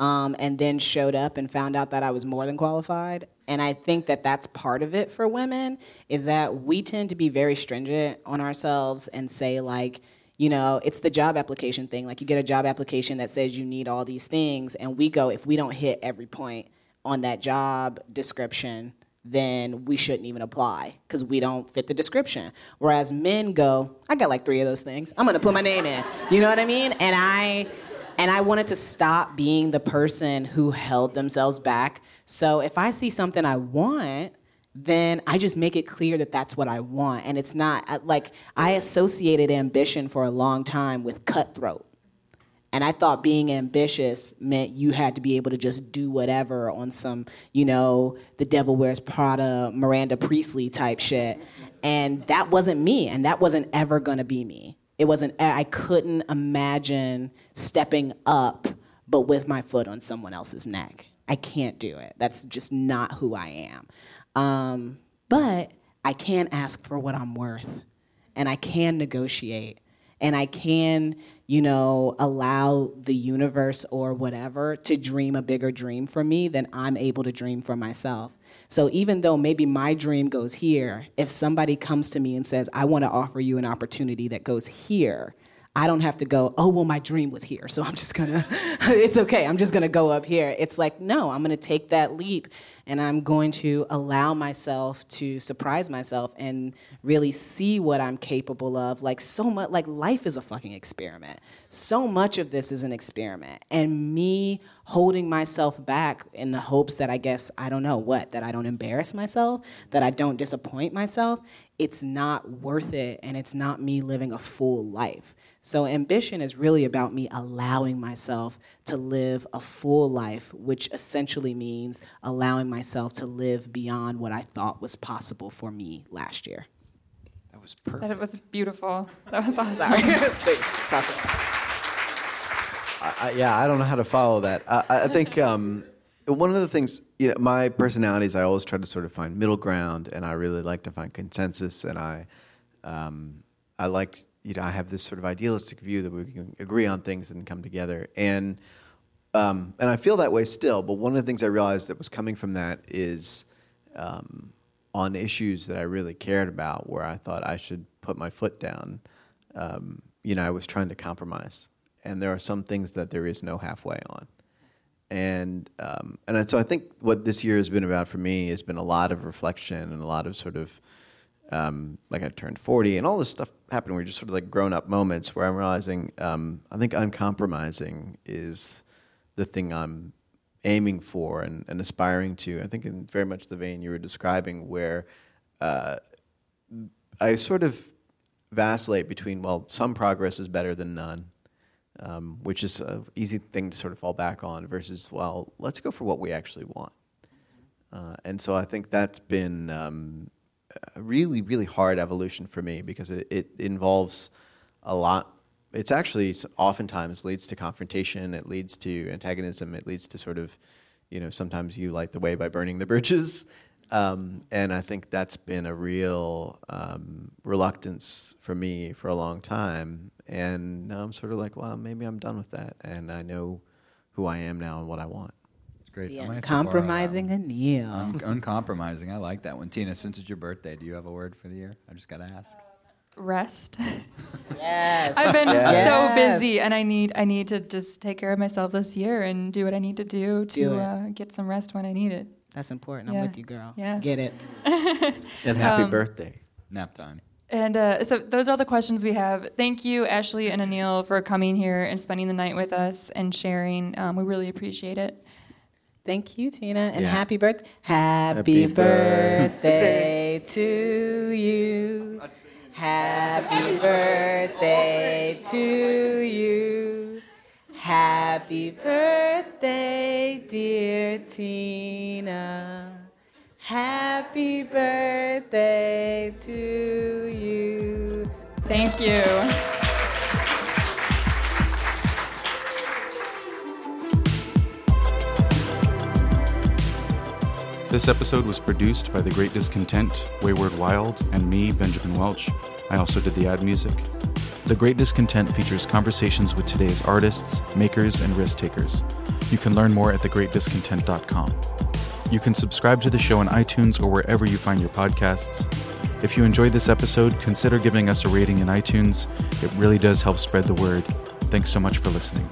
um, and then showed up and found out that i was more than qualified and i think that that's part of it for women is that we tend to be very stringent on ourselves and say like you know it's the job application thing like you get a job application that says you need all these things and we go if we don't hit every point on that job description then we shouldn't even apply because we don't fit the description. Whereas men go, I got like three of those things. I'm gonna put my name in. You know what I mean? And I and I wanted to stop being the person who held themselves back. So if I see something I want, then I just make it clear that that's what I want. And it's not uh, like I associated ambition for a long time with cutthroat. And I thought being ambitious meant you had to be able to just do whatever on some, you know, the devil wears Prada, Miranda Priestley type shit. And that wasn't me, and that wasn't ever gonna be me. It wasn't, I couldn't imagine stepping up, but with my foot on someone else's neck. I can't do it. That's just not who I am. Um, but I can ask for what I'm worth, and I can negotiate, and I can, you know, allow the universe or whatever to dream a bigger dream for me than I'm able to dream for myself. So even though maybe my dream goes here, if somebody comes to me and says, I want to offer you an opportunity that goes here, I don't have to go, oh, well, my dream was here, so I'm just gonna, (laughs) it's okay, I'm just gonna go up here. It's like, no, I'm gonna take that leap and I'm going to allow myself to surprise myself and really see what I'm capable of. Like, so much, like, life is a fucking experiment. So much of this is an experiment. And me holding myself back in the hopes that I guess, I don't know what, that I don't embarrass myself, that I don't disappoint myself, it's not worth it and it's not me living a full life. So, ambition is really about me allowing myself to live a full life, which essentially means allowing myself to live beyond what I thought was possible for me last year. That was perfect. That was beautiful. That was awesome. Sorry. (laughs) Sorry. I, I, yeah, I don't know how to follow that. I, I think um, one of the things, you know, my personality is I always try to sort of find middle ground, and I really like to find consensus, and I, um, I like, you know, I have this sort of idealistic view that we can agree on things and come together, and um, and I feel that way still. But one of the things I realized that was coming from that is um, on issues that I really cared about, where I thought I should put my foot down. Um, you know, I was trying to compromise, and there are some things that there is no halfway on. And um, and so I think what this year has been about for me has been a lot of reflection and a lot of sort of um, like I turned 40 and all this stuff happened where just sort of like grown up moments where I'm realizing um, I think uncompromising is the thing I'm aiming for and, and aspiring to. I think in very much the vein you were describing, where uh, I sort of vacillate between well, some progress is better than none, um, which is an easy thing to sort of fall back on, versus well, let's go for what we actually want. Uh, and so I think that's been um, a really, really hard evolution for me because it, it involves a lot. It's actually oftentimes leads to confrontation. It leads to antagonism. It leads to sort of, you know, sometimes you light the way by burning the bridges. (laughs) Um, and I think that's been a real um, reluctance for me for a long time. And now I'm sort of like, well, maybe I'm done with that. And I know who I am now and what I want. Great. The I might have to borrow that uncompromising one. Anil. Un- uncompromising. I like that one. Tina, since it's your birthday, do you have a word for the year? I just got to ask. Rest. (laughs) Yes. I've been Yes. so busy, and I need I need to just take care of myself this year and do what I need to do to Do uh, get some rest when I need it. That's important. I'm Yeah. with you, girl. Yeah. Get it. (laughs) And happy birthday. Nap time. And uh, so those are all the questions we have. Thank you, Ashley and Anil, for coming here and spending the night with us and sharing. Um, we really appreciate it. Thank you, Tina, and Yeah. happy birthday. Happy, Happy birthday to you. Happy birthday to you. Happy birthday, dear Tina. Happy birthday to you. Thank you. This episode was produced by The Great Discontent, Wayward Wild, and me, Benjamin Welch. I also did the ad music. The Great Discontent features conversations with today's artists, makers, and risk takers. You can learn more at thegreatdiscontent.com. You can subscribe to the show on iTunes or wherever you find your podcasts. If you enjoyed this episode, consider giving us a rating in iTunes. It really does help spread the word. Thanks so much for listening.